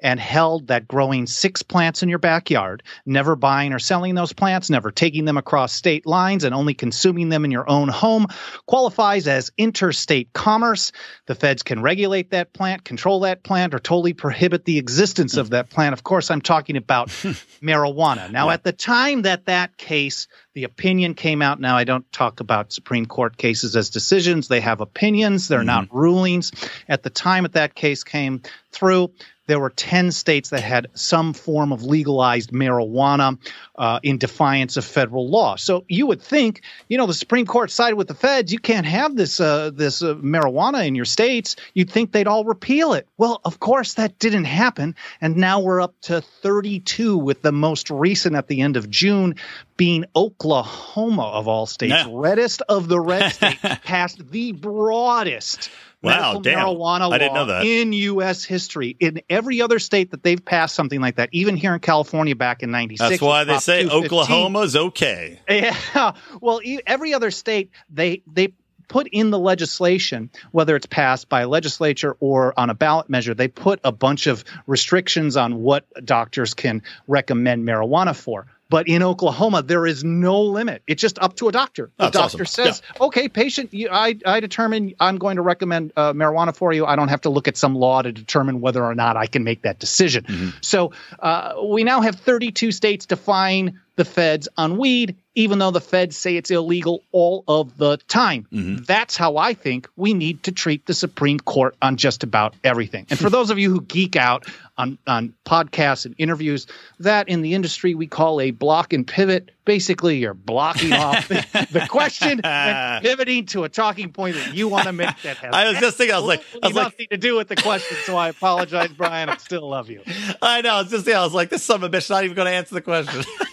and held that growing six plants in your backyard, never buying or selling those plants, never taking them across state lines, and only consuming them in your own home qualifies as interstate commerce. The feds can regulate that plant, control that plant, or totally prohibit the existence of that plant. Of course, I'm talking about marijuana. Now, at the time that that case the opinion came out. Now, I don't talk about Supreme Court cases as decisions. They have opinions, they're mm-hmm. not rulings. At the time that that case came through, there were 10 states that had some form of legalized marijuana uh, in defiance of federal law. So you would think, you know, the Supreme Court sided with the feds. You can't have this uh, this uh, marijuana in your states. You'd think they'd all repeal it. Well, of course that didn't happen, and now we're up to 32, with the most recent at the end of June being Oklahoma of all states, yeah. reddest of the red states, passed the broadest Wow, damn. marijuana I didn't know that. in U.S. history. In every other state that they've passed something like that, even here in California back in '96. That's why they say Oklahoma's okay. Yeah. Well, every other state they they put in the legislation, whether it's passed by a legislature or on a ballot measure, they put a bunch of restrictions on what doctors can recommend marijuana for. But in Oklahoma, there is no limit. It's just up to a doctor. The doctor awesome. says, yeah. "Okay, patient, you, I I determine I'm going to recommend uh, marijuana for you. I don't have to look at some law to determine whether or not I can make that decision." Mm-hmm. So uh, we now have 32 states define the feds on weed, even though the feds say it's illegal all of the time. Mm-hmm. That's how I think we need to treat the Supreme Court on just about everything. And for those of you who geek out on, on podcasts and interviews, that in the industry we call a block and pivot. Basically, you're blocking off the, the question and pivoting to a talking point that you want to make that has I was just thinking, I was like, I was nothing like, to do with the question. So I apologize, Brian. I still love you. I know. I was just saying, I was like, this son of a bitch not even going to answer the question.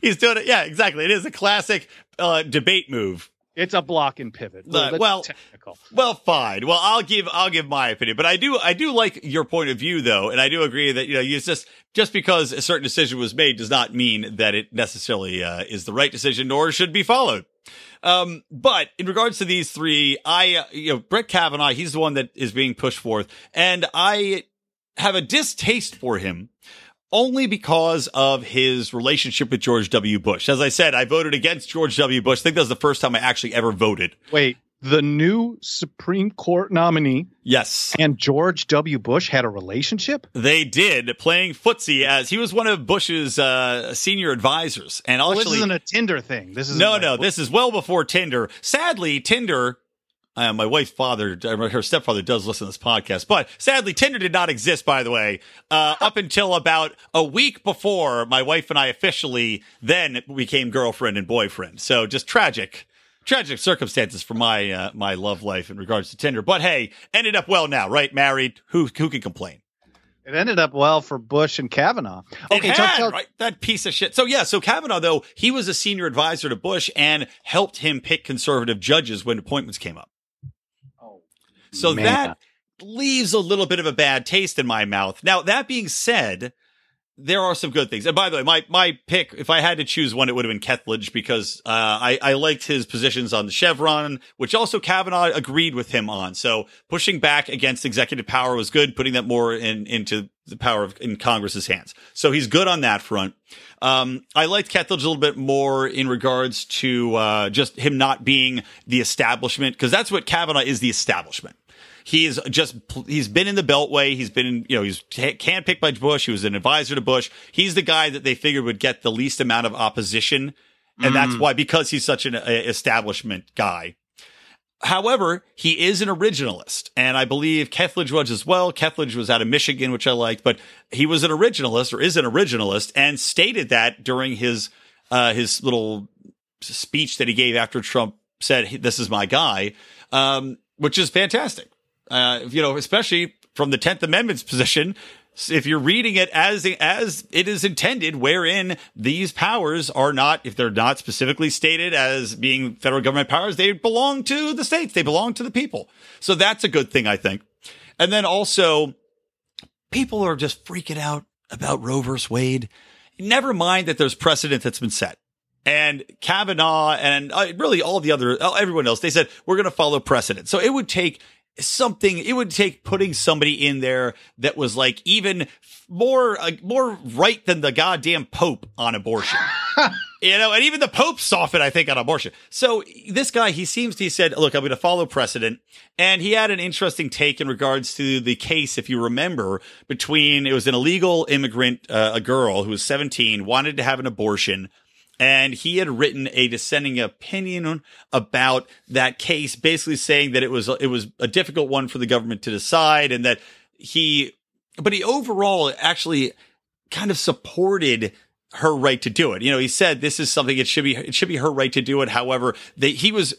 He's doing it. Yeah, exactly. It is a classic uh, debate move. It's a block and pivot. Uh, well, technical. Well, fine. Well, I'll give I'll give my opinion, but I do I do like your point of view though, and I do agree that you know you just just because a certain decision was made does not mean that it necessarily uh, is the right decision nor should be followed. Um, but in regards to these three, I uh, you know Brett Kavanaugh, he's the one that is being pushed forth, and I have a distaste for him only because of his relationship with George W. Bush. As I said, I voted against George W. Bush. I think that was the first time I actually ever voted. Wait, the new Supreme Court nominee Yes. and George W. Bush had a relationship? They did playing footsie as he was one of Bush's uh, senior advisors. And Well, actually, this isn't a Tinder thing. This is no, no, this is well before Tinder. Sadly, Tinder. Uh, my wife's father, uh, her stepfather, does listen to this podcast, but sadly, Tinder did not exist. By the way, uh, up until about a week before my wife and I officially then became girlfriend and boyfriend. So just tragic, tragic circumstances for my uh, my love life in regards to Tinder. But hey, ended up well now, right? Married. Who who can complain? It ended up well for Bush and Kavanaugh. Okay, had, tell- right? That piece of shit. So yeah, so Kavanaugh though he was a senior advisor to Bush and helped him pick conservative judges when appointments came up. So Man. that leaves a little bit of a bad taste in my mouth. Now that being said, there are some good things. And by the way, my my pick, if I had to choose one, it would have been Kethledge because uh, I I liked his positions on the Chevron, which also Kavanaugh agreed with him on. So pushing back against executive power was good, putting that more in into the power of in Congress's hands. So he's good on that front. Um, I liked Kethledge a little bit more in regards to uh, just him not being the establishment because that's what Kavanaugh is the establishment. He's just he's been in the Beltway. He's been in, you know he's handpicked by Bush. He was an advisor to Bush. He's the guy that they figured would get the least amount of opposition, and that's why because he's such an uh, establishment guy. However, he is an originalist, and I believe Kethledge was as well. Kethledge was out of Michigan, which I liked, but he was an originalist or is an originalist, and stated that during his uh, his little speech that he gave after Trump said, "This is my guy," um, which is fantastic. Uh, you know, especially from the Tenth Amendment's position, if you're reading it as as it is intended, wherein these powers are not, if they're not specifically stated as being federal government powers, they belong to the states, they belong to the people. So that's a good thing, I think. And then also, people are just freaking out about Roe versus Wade. Never mind that there's precedent that's been set. And Kavanaugh and uh, really all the other, uh, everyone else, they said, we're going to follow precedent. So it would take something, it would take putting somebody in there that was like even more, uh, more right than the goddamn Pope on abortion. You know, and even the Pope softened, I think, on abortion. So this guy, he seems to, he said, look, I'm going to follow precedent. And he had an interesting take in regards to the case, if you remember, between, it was an illegal immigrant, uh, a girl who was 17, wanted to have an abortion. And he had written a dissenting opinion about that case, basically saying that it was, it was a difficult one for the government to decide and that he, but he overall actually kind of supported her right to do it. You know, he said this is something it should be it should be her right to do it. However, that he was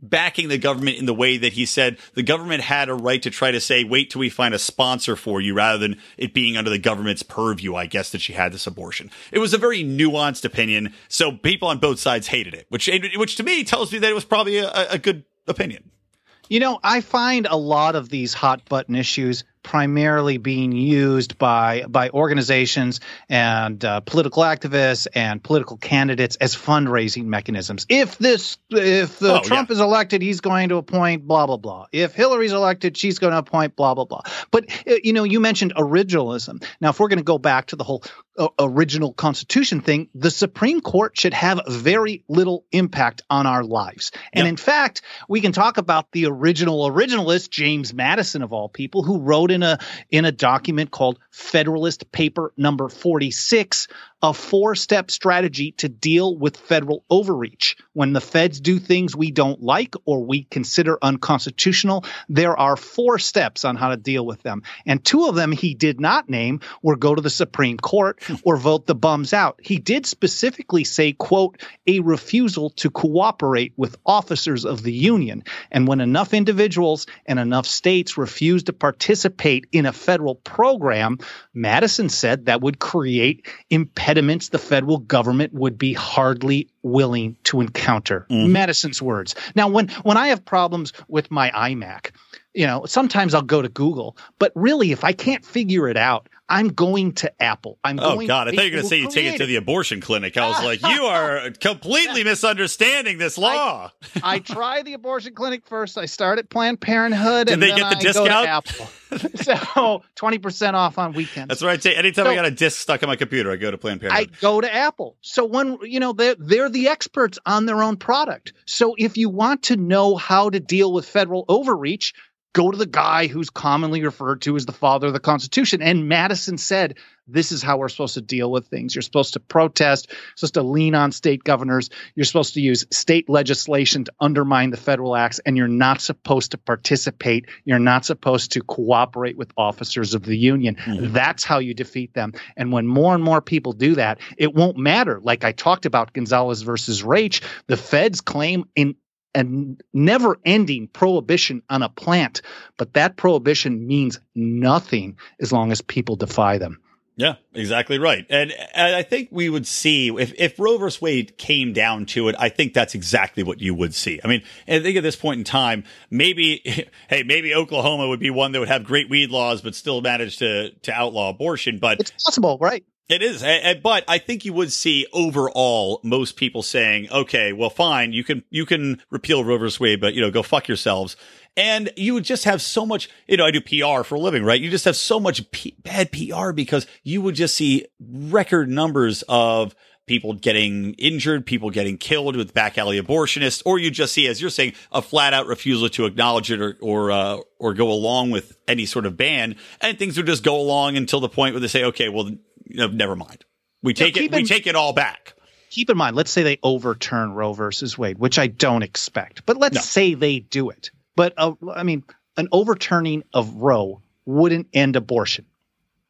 backing the government in the way that he said the government had a right to try to say wait till we find a sponsor for you rather than it being under the government's purview i guess that she had this abortion. It was a very nuanced opinion so people on both sides hated it which which to me tells me that it was probably a, a good opinion. You know, I find a lot of these hot button issues primarily being used by by organizations and uh, political activists and political candidates as fundraising mechanisms. If this if uh, Oh, Trump yeah. is elected, he's going to appoint blah blah blah. If Hillary's elected, she's going to appoint blah blah blah. But uh, you know, you mentioned originalism. Now, if we're going to go back to the whole uh, original Constitution thing, the Supreme Court should have very little impact on our lives. And Yep. in fact, we can talk about the original originalist, James Madison of all people, who wrote in a in a document called Federalist Paper Number 46, a four-step strategy to deal with federal overreach. When the feds do things we don't like or we consider unconstitutional, there are four steps on how to deal with them. And two of them he did not name were go to the Supreme Court or vote the bums out. He did specifically say, quote, a refusal to cooperate with officers of the union. And when enough individuals and enough states refuse to participate in a federal program, Madison said that would create impediments the federal government would be hardly willing to encounter. Mm-hmm. Madison's words. Now, when when I have problems with my iMac, you know, sometimes I'll go to Google, but really, if I can't figure it out, I'm going to Apple. I'm oh going God! I thought you were going to say you take it to the abortion clinic. I was like, you are completely misunderstanding this law. I try the abortion clinic first. I start at Planned Parenthood, Did and they get the I discount? Apple. so twenty percent off on weekends. That's what I'd say. Anytime I got a disc stuck on my computer, I go to Planned Parenthood. I go to Apple. So when you know they're they're the experts on their own product. So if you want to know how to deal with federal overreach, go to the guy who's commonly referred to as the father of the Constitution. And Madison said, "This is how we're supposed to deal with things. You're supposed to protest, supposed to lean on state governors. You're supposed to use state legislation to undermine the federal acts, and you're not supposed to participate. You're not supposed to cooperate with officers of the union. Mm-hmm. That's how you defeat them. And when more and more people do that, it won't matter. Like I talked about Gonzales versus Raich, the feds claim in a never ending prohibition on a plant, but that prohibition means nothing as long as people defy them. Yeah, exactly right. And, and I think we would see if, if Roe versus Wade came down to it, I think that's exactly what you would see. I mean, I think at this point in time, maybe, hey, maybe Oklahoma would be one that would have great weed laws, but still manage to, to outlaw abortion. But It's possible, right? It is, but I think you would see overall most people saying, "Okay, well, fine, you can you can repeal Roe versus Wade, but you know, go fuck yourselves." And you would just have so much, you know, I do PR for a living, right? You just have so much P- bad PR because you would just see record numbers of people getting injured, people getting killed with back alley abortionists, or you just see, as you're saying, a flat out refusal to acknowledge it or or uh, or go along with any sort of ban, and things would just go along until the point where they say, "Okay, well, know, never mind, we take it, keep we take it all back." Keep in mind, let's say they overturn Roe versus Wade, which I don't expect, but let's No. say they do it. But uh, I mean, an overturning of Roe wouldn't end abortion.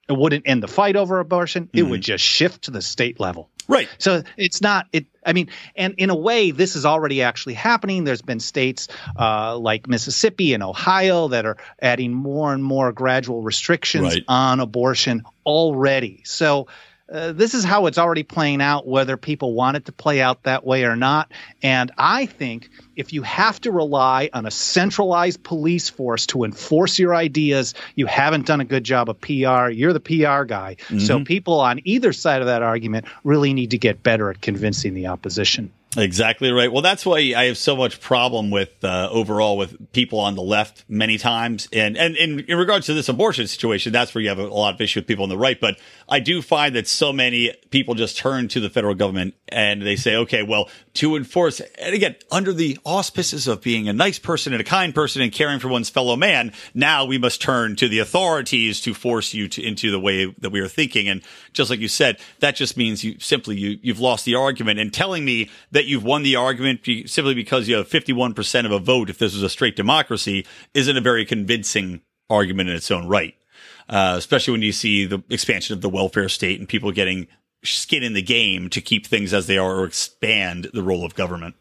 It wouldn't end the fight over abortion. It would just shift to the state level. Right. So it's not it. I mean, and in a way, this is already actually happening. There's been states uh, like Mississippi and Ohio that are adding more and more gradual restrictions Right. on abortion already. So. Uh, this is how it's already playing out, whether people want it to play out that way or not. And I think if you have to rely on a centralized police force to enforce your ideas, you haven't done a good job of PR. You're the PR guy. So people on either side of that argument really need to get better at convincing the opposition. Exactly right. Well, that's why I have so much problem with uh, overall with people on the left many times, and and in, in regards to this abortion situation, that's where you have a, lot of issue with people on the right. But I do find that so many people just turn to the federal government and they say, okay, well, to enforce, and again, under the auspices of being a nice person and a kind person and caring for one's fellow man, now we must turn to the authorities to force you to into the way that we are thinking. And just like you said, that just means you simply you you've lost the argument. And telling me that you've won the argument simply because you have fifty one percent of a vote, if this was a straight democracy, isn't a very convincing argument in its own right. Uh, especially when you see the expansion of the welfare state and people getting skin in the game to keep things as they are or expand the role of government.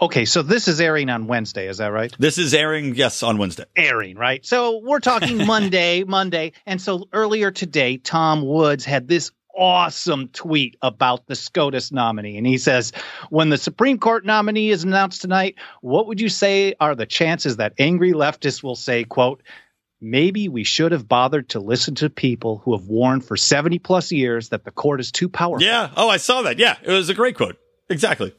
Okay, so this is airing on Wednesday, is that right? This is airing, yes, on Wednesday. airing, right? So we're talking Monday, Monday. And so earlier today, Tom Woods had this awesome tweet about the SCOTUS nominee. And he says, When the Supreme Court nominee is announced tonight, what would you say are the chances that angry leftists will say, quote, Maybe we should have bothered to listen to people who have warned for 70 plus years that the court is too powerful. Yeah. Oh, I saw that. Yeah. It was a great quote. Exactly.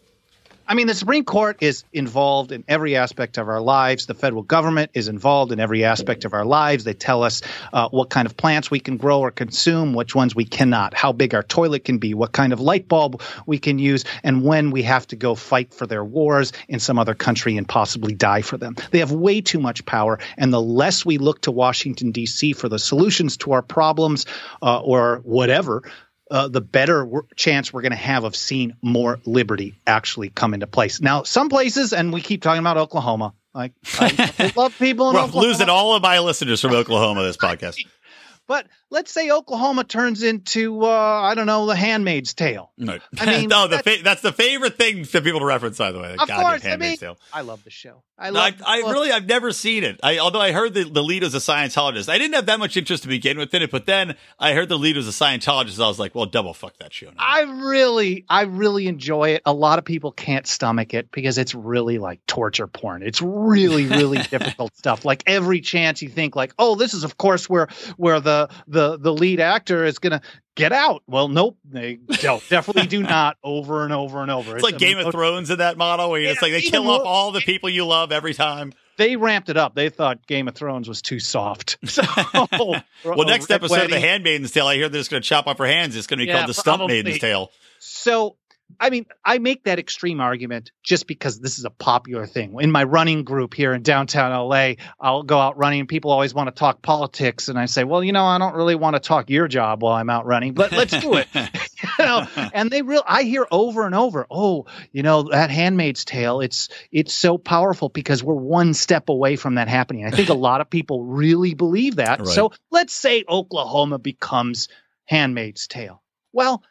I mean, the Supreme Court is involved in every aspect of our lives. The federal government is involved in every aspect of our lives. They tell us uh, what kind of plants we can grow or consume, which ones we cannot, how big our toilet can be, what kind of light bulb we can use, and when we have to go fight for their wars in some other country and possibly die for them. They have way too much power, and the less we look to Washington, D.C. for the solutions to our problems uh, or whatever, uh, the better chance we're going to have of seeing more liberty actually come into place. Now, some places, and we keep talking about Oklahoma. Like I, I love people in Oklahoma, losing all of my listeners from Oklahoma this podcast. but let's say Oklahoma turns into uh, I don't know, The Handmaid's Tale. No, I mean, no, the that's- fa- that's the favorite thing for people to reference. By the way, Of goddamn course, I mean, Tale. I love the show. I No, love. I look, really, I've never seen it. I, although I heard the, the lead was a Scientologist. I didn't have that much interest to begin with in it, but then I heard the lead was a Scientologist. I was like, well, double fuck that show. Now. I really, I really enjoy it. A lot of people can't stomach it because it's really like torture porn. It's really, really difficult stuff. Like every chance you think, like, oh, this is of course where where the the the the lead actor is going to get out. Well, nope, they don't, definitely do not. Over and over and over. It's, it's like Game of Thrones in that model where yeah, just like they kill off all the people you love every time they ramped it up. They thought Game of Thrones was too soft. So, well, oh, next episode of The Handmaid's Tale, I hear they're just going to chop off her hands. It's going to be yeah, called The Stump Maiden's Tale. So I mean, I make that extreme argument just because this is a popular thing. In my running group here in downtown LA, I'll go out running and people always want to talk politics. And I say, well, you know, I don't really want to talk your job while I'm out running, but let's do it. you know, and they real I hear over and over, oh, you know, that handmaid's tale, it's it's so powerful because we're one step away from that happening. I think a lot of people really believe that. Right. So let's say Oklahoma becomes handmaid's tale. Well,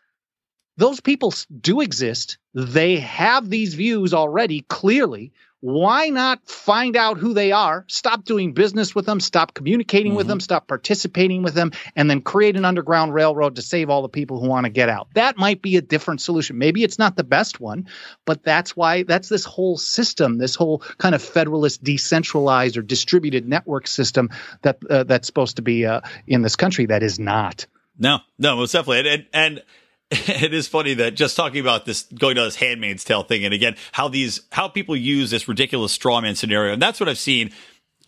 those people do exist. They have these views already clearly. Why not find out who they are, stop doing business with them, stop communicating mm-hmm. with them, stop participating with them, and then create an underground railroad to save all the people who want to get out? That might be a different solution. Maybe it's not the best one, but that's why that's this whole system, this whole kind of federalist, decentralized, or distributed network system that uh, that's supposed to be uh, in this country that is not. No, no, most definitely. and, and it is funny that just talking about this going to this handmaid's tale thing and again how these how people use this ridiculous strawman scenario. And that's what i've seen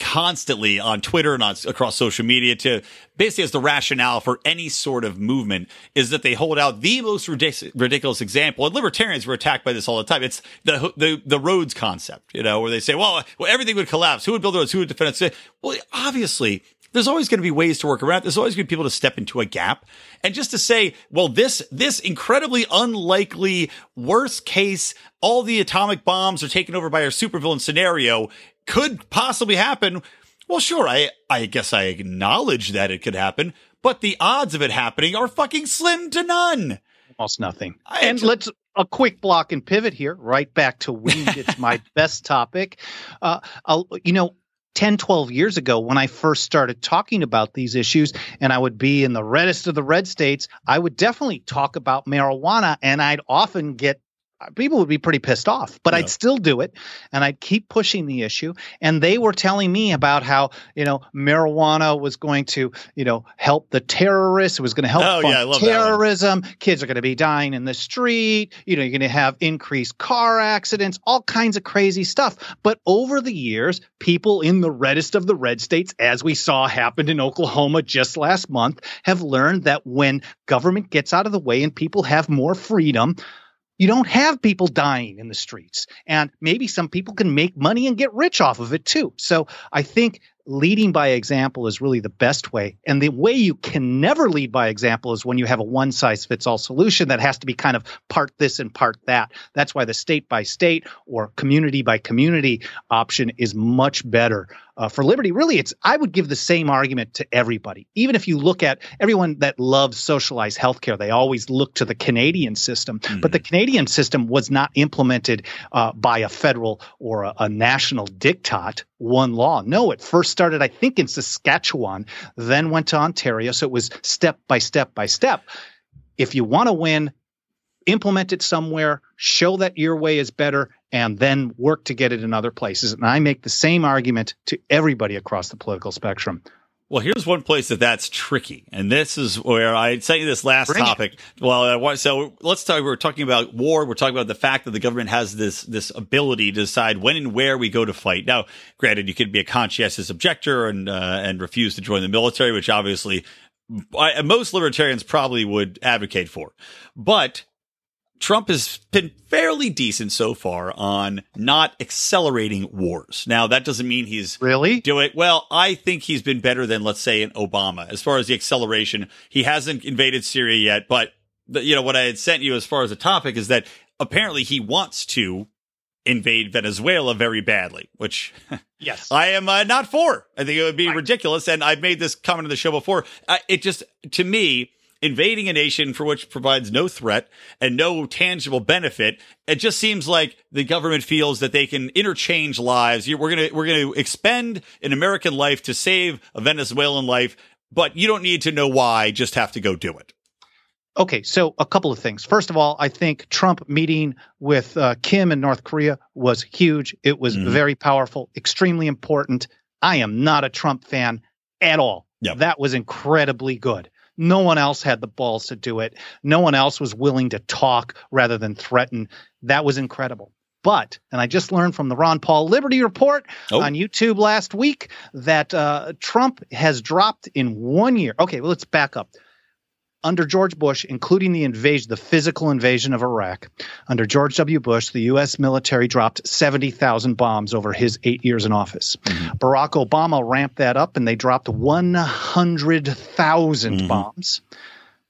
constantly on twitter and on, across social media to basically as the rationale for any sort of movement is that they hold out the most ridic- ridiculous example. And libertarians were attacked by this all the time. It's the the the roads concept you know where they say well, well everything would collapse. Who would build roads? Who would defend it well obviously there's always going to be ways to work around. There's always going to be people to step into a gap. And just to say, well, this, this incredibly unlikely worst case, all the atomic bombs are taken over by our supervillain scenario could possibly happen. Well, sure. I, I guess I acknowledge that it could happen, but the odds of it happening are fucking slim to none. Almost nothing. I, and let's, a quick block and pivot here, right back to weed. it's my best topic. Uh, you know, 10, 12 years ago when I first started talking about these issues and I would be in the reddest of the red states, I would definitely talk about marijuana and I'd often get Uh, people would be pretty pissed off, but yeah. I'd still do it and I'd keep pushing the issue. And they were telling me about how, you know, marijuana was going to, you know, help the terrorists. It was going to help oh, yeah, terrorism. Kids are going to be dying in the street. You know, you're going to have increased car accidents, all kinds of crazy stuff. But over the years, people in the reddest of the red states, as we saw happened in Oklahoma just last month, have learned that when government gets out of the way and people have more freedom, you don't have people dying in the streets. And maybe some people can make money and get rich off of it too. So I think leading by example is really the best way. And the way you can never lead by example is when you have a one size fits all solution that has to be kind of part this and part that. That's why the state by state or community by community option is much better uh, for liberty. Really, it's I would give the same argument to everybody. Even if you look at everyone that loves socialized healthcare, they always look to the Canadian system. Mm-hmm. But the Canadian system was not implemented uh, by a federal or a, a national diktat, one law. No, it first started, I think, in Saskatchewan, then went to Ontario. So it was step by step by step. If you want to win, implement it somewhere, show that your way is better, and then work to get it in other places. And I make the same argument to everybody across the political spectrum. Well, here's one place that that's tricky, and this is where I sent you this last topic. Well, so let's talk. We're talking about war. We're talking about the fact that the government has this this ability to decide when and where we go to fight. Now, granted, you could be a conscientious objector and uh, and refuse to join the military, which obviously I, most libertarians probably would advocate for, but Trump has been fairly decent so far on not accelerating wars. Now, that doesn't mean he's really doing well. I think he's been better than, let's say, an Obama as far as the acceleration. He hasn't invaded Syria yet, but the, you know what I had sent you as far as a topic is that apparently he wants to invade Venezuela very badly, which yes, I am uh, not for. I think it would be right. ridiculous. And I've made this comment on the show before. Uh, it just to me invading a nation for which provides no threat and no tangible benefit. It just seems like the government feels that they can interchange lives. We're going to, we're going to expend an American life to save a Venezuelan life, but you don't need to know why, just have to go do it. Okay, so a couple of things. First of all, I think Trump meeting with uh, Kim in North Korea was huge. It was mm-hmm. very powerful, extremely important. I am not a Trump fan at all. Yep. That was incredibly good. No one else had the balls to do it. No one else was willing to talk rather than threaten. That was incredible. But, and I just learned from the Ron Paul Liberty Report Oh. on YouTube last week that uh, Trump has dropped in one year. Okay, well, let's back up. Under George Bush, including the invasion, the physical invasion of Iraq, under George W. Bush, the U.S. military dropped 70,000 bombs over his eight years in office. Barack Obama ramped that up and they dropped 100,000 bombs.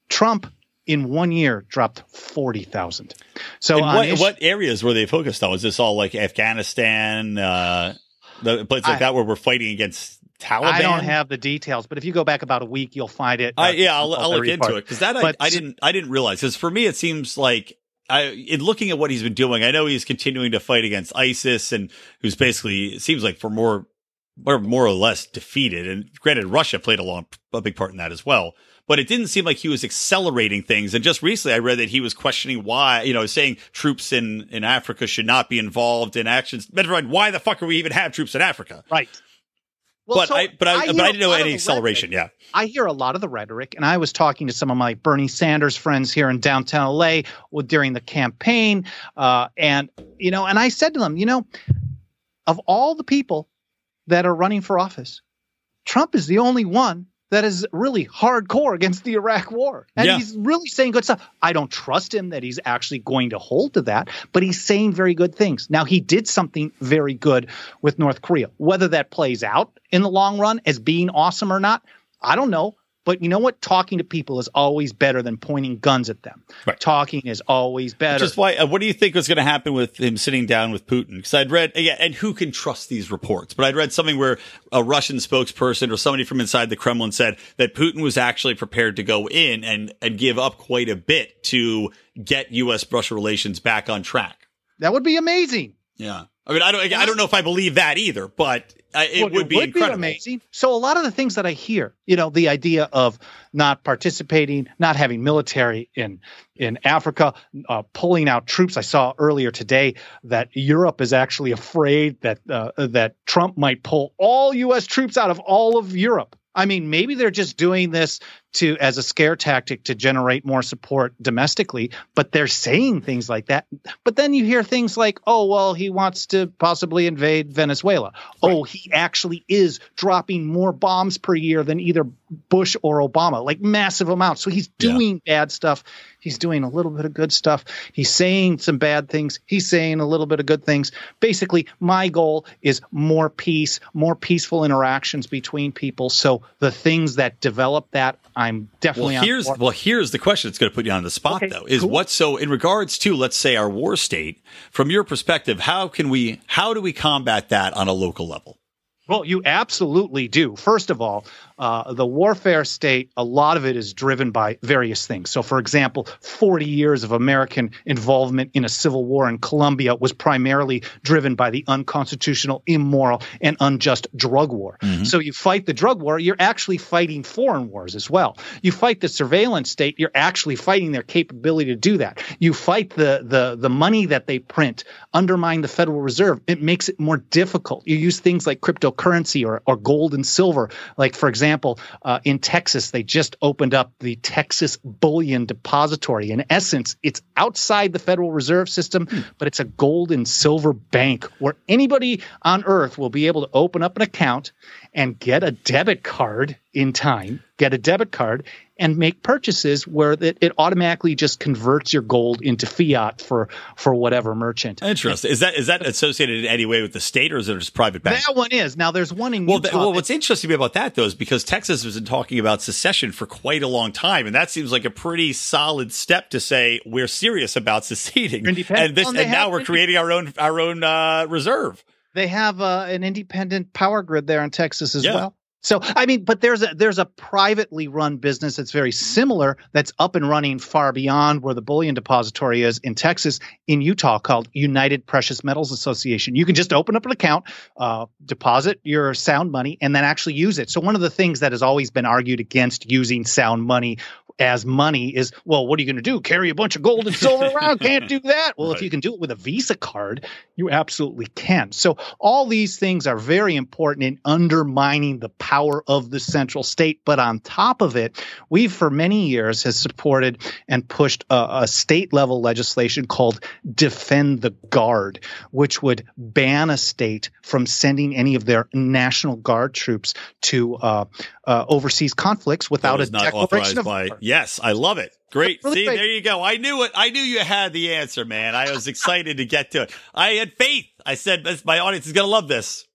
Trump, in one year, dropped 40,000. So, what, issue- what areas were they focused on? Was this all like Afghanistan, uh, the places like I- that where we're fighting against Taliban? I don't have the details, but if you go back about a week, you'll find it. I, uh, yeah, I'll, I'll look into report. it because that But- I, I didn't I didn't realize because for me it seems like I in looking at what he's been doing, I know he's continuing to fight against ISIS and who's basically it seems like for more or more or less defeated. And granted, Russia played a long a big part in that as well. But it didn't seem like he was accelerating things. And just recently, I read that he was questioning why, you know, saying troops in, in Africa should not be involved in actions. Better mind, why the fuck are we even have troops in Africa? Right. Well, but so I, but I, hear but I didn't know any acceleration. rhetoric. Yeah. I hear a lot of the rhetoric, and I was talking to some of my Bernie Sanders friends here in downtown LA during the campaign, uh, and you know, and I said to them, you know, of all the people that are running for office, Trump is the only one that is really hardcore against the Iraq war. And Yeah. he's really saying good stuff. I don't trust him that he's actually going to hold to that, but he's saying very good things. Now, he did something very good with North Korea. Whether that plays out in the long run as being awesome or not, I don't know. But you know what? Talking to people is always better than pointing guns at them. Right. Talking is always better. Just why, uh, what do you think was going to happen with him sitting down with Putin? Because I'd read, yeah, and who can trust these reports? But I'd read something where a Russian spokesperson or somebody from inside the Kremlin said that Putin was actually prepared to go in and, and give up quite a bit to get U.S. Russia relations back on track. that would be amazing. Yeah. I mean, I don't, I don't know if I believe that either, but uh, it Well, would be incredible. amazing. So a lot of the things that I hear, you know, the idea of not participating, not having military in in Africa, uh, pulling out troops. I saw earlier today that Europe is actually afraid that uh, that Trump might pull all U.S. troops out of all of Europe. I mean, maybe they're just doing this to as a scare tactic to generate more support domestically, but they're saying things like that. But then you hear things like, "Oh, well, he wants to possibly invade Venezuela." Oh, he actually is dropping more bombs per year than either Bush or Obama, like massive amounts. So he's Yeah. doing bad stuff. He's doing a little bit of good stuff. He's saying some bad things. He's saying a little bit of good things. Basically, my goal is more peace, more peaceful interactions between people. So the things that develop that, I'm definitely Well, here's well, here's the question that's going to put you on the spot, Okay, though. Is cool. what so in regards to let's say our war state, from your perspective, how can we how do we combat that on a local level? Well, you absolutely do. First of all, uh, the warfare state, a lot of it is driven by various things. So, for example, 40 years of American involvement in a civil war in Colombia was primarily driven by the unconstitutional, immoral, and unjust drug war. So, you fight the drug war, you're actually fighting foreign wars as well. You fight the surveillance state, you're actually fighting their capability to do that. You fight the the the money that they print, undermine the Federal Reserve. It makes it more difficult. You use things like cryptocurrency or, or gold and silver. Like, for example, uh, in Texas, they just opened up the Texas Bullion Depository. In essence, it's outside the Federal Reserve System, but it's a gold and silver bank where anybody on earth will be able to open up an account and get a debit card in time, get a debit card, and make purchases where it, it automatically just converts your gold into fiat for for whatever merchant. Interesting. Is that is that associated in any way with the state, or is it just private bank? That one is. Now there's one in Well, Utah. th- well, what's interesting to me about that though is because Texas has been talking about secession for quite a long time, and that seems like a pretty solid step to say we're serious about seceding. And this, and now we're creating our own our own uh, reserve. They have uh, an independent power grid there in Texas as Yeah. well. So I mean, but there's a there's a privately run business that's very similar that's up and running far beyond where the bullion depository is in Texas in Utah called United Precious Metals Association. You can just open up an account, uh, deposit your sound money, and then actually use it. So one of the things that has always been argued against using sound money as money is well what are you going to do carry a bunch of gold and silver around can't do that well Right. if you can do it with a visa card you absolutely can so all these things are very important in undermining the power of the central state but on top of it we've for many years has supported and pushed a, a state level legislation called defend the guard which would ban a state from sending any of their national guard troops to uh, uh, overseas conflicts without a not declaration authorized of by. war. Yes, I love it. Great. Really See, great. there you go. I knew it. I knew you had the answer, man. I was excited to get to it. I had faith. I said, my audience is going to love this.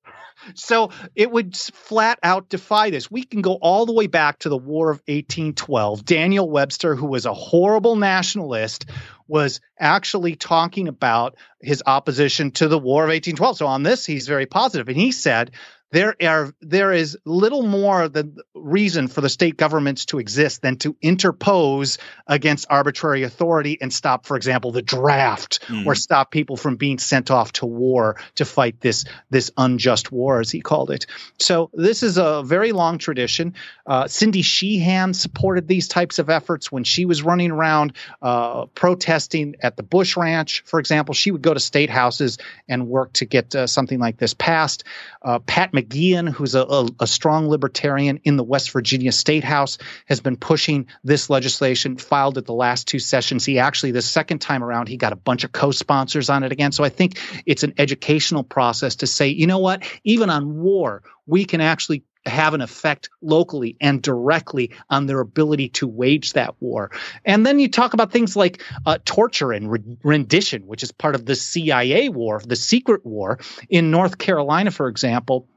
So it would flat out defy this. We can go all the way back to the War of 1812. Daniel Webster, who was a horrible nationalist, was actually talking about his opposition to the War of 1812. So on this, he's very positive, and he said. There are there is little more the reason for the state governments to exist than to interpose against arbitrary authority and stop, for example, the draft or stop people from being sent off to war to fight this this unjust war, as he called it. So this is a very long tradition. Uh, Cindy Sheehan supported these types of efforts when she was running around uh, protesting at the Bush Ranch, for example. She would go to state houses and work to get uh, something like this passed. Uh, Pat McGeehan, who's a, a, a strong libertarian in the West Virginia State House, has been pushing this legislation. Filed at the last two sessions. He actually, the second time around, he got a bunch of co-sponsors on it again. So I think it's an educational process to say, you know what, even on war, we can actually have an effect locally and directly on their ability to wage that war. And then you talk about things like uh, torture and re- rendition, which is part of the CIA war, the secret war in North Carolina, for example.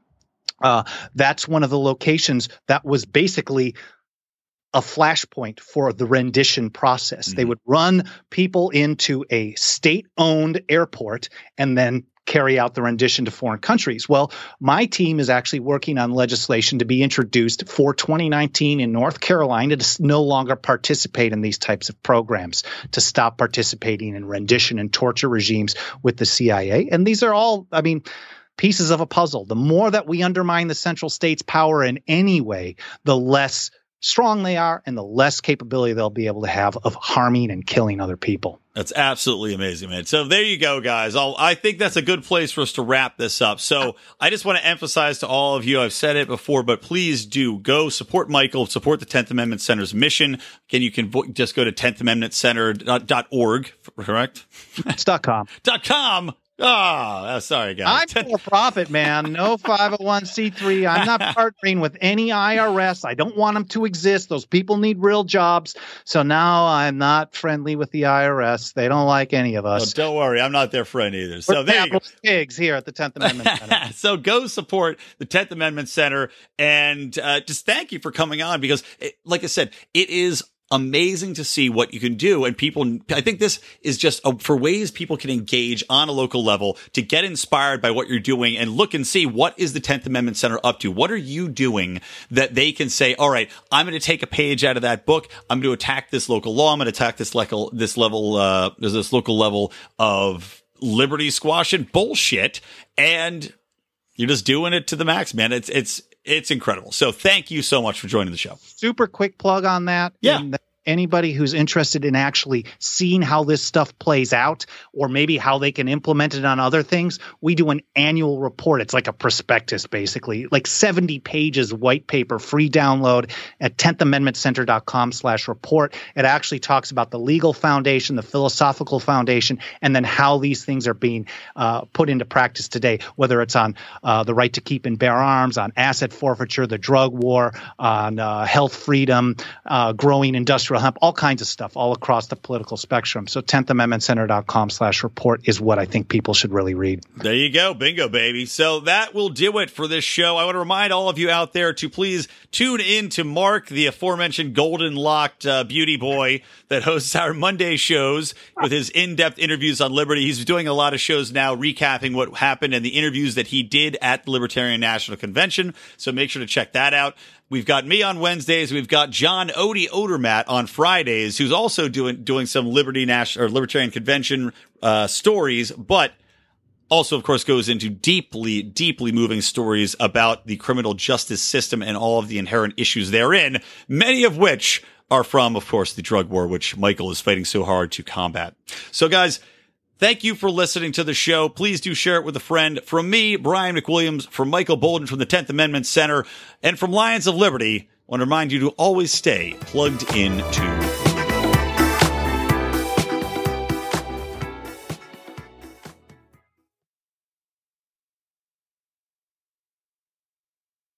Uh, that's one of the locations that was basically a flashpoint for the rendition process. They Mhm. would run people into a state owned airport and then carry out the rendition to foreign countries. Well, my team is actually working on legislation to be introduced for 2019 in North Carolina to no longer participate in these types of programs, to stop participating in rendition and torture regimes with the CIA. And these are all, I mean, pieces of a puzzle. The more that we undermine the central state's power in any way, the less strong they are and the less capability they'll be able to have of harming and killing other people. That's absolutely amazing, man. So there you go, guys. I'll, I think that's a good place for us to wrap this up. So I just want to emphasize to all of you, I've said it before, but please do go support Michael, support the 10th Amendment Center's mission. Again, you can just go to 10th Amendment Center.org, correct? It's dot com. Dot com. Oh, sorry, guys. I'm for profit, man. No 501c3. I'm not partnering with any IRS. I don't want them to exist. Those people need real jobs. So now I'm not friendly with the IRS. They don't like any of us. don't worry, I'm not their friend either. So We're there you go. pigs here at the 10th Amendment Center. so go support the 10th Amendment Center and uh, just thank you for coming on because, it, like I said, it is amazing to see what you can do. And people, I think this is just a, for ways people can engage on a local level to get inspired by what you're doing and look and see what is the 10th Amendment Center up to? What are you doing that they can say, all right, I'm going to take a page out of that book. I'm going to attack this local law. I'm going to attack this level, this level, uh, this local level of liberty squashing bullshit. And you're just doing it to the max, man. It's it's it's incredible. So thank you so much for joining the show. Super quick plug on that. Yeah. And anybody who's interested in actually seeing how this stuff plays out or maybe how they can implement it on other things we do an annual report. It's like a prospectus basically. Like 70 pages white paper free download at 10thamendmentcenter.com slash report. It actually talks about the legal foundation the philosophical foundation and then how these things are being uh, put into practice today whether it's on uh, the right to keep and bear arms on asset forfeiture the drug war on uh, health freedom uh, growing industrial hemp, all kinds of stuff all across the political spectrum. So 10thamendmentcenter.com slash report is what I think people should really read. There you go. Bingo, baby. So that will do it for this show. I want to remind all of you out there to please tune in to Mark, the aforementioned golden locked uh, beauty boy that hosts our Monday shows with his in depth interviews on liberty. He's doing a lot of shows now recapping what happened and the interviews that he did at the Libertarian National Convention. So make sure to check that out. We've got me on Wednesdays. We've got John Odie Odermatt on Fridays, who's also doing doing some Liberty National or Libertarian Convention uh, stories, but also, of course, goes into deeply, deeply moving stories about the criminal justice system and all of the inherent issues therein, many of which are from, of course, the drug war, which Michael is fighting so hard to combat. So, guys, Thank you for listening to the show. Please do share it with a friend. From me, Brian McWilliams, from Michael Boldin from the 10th Amendment Center, and from Lions of Liberty, I want to remind you to always stay plugged into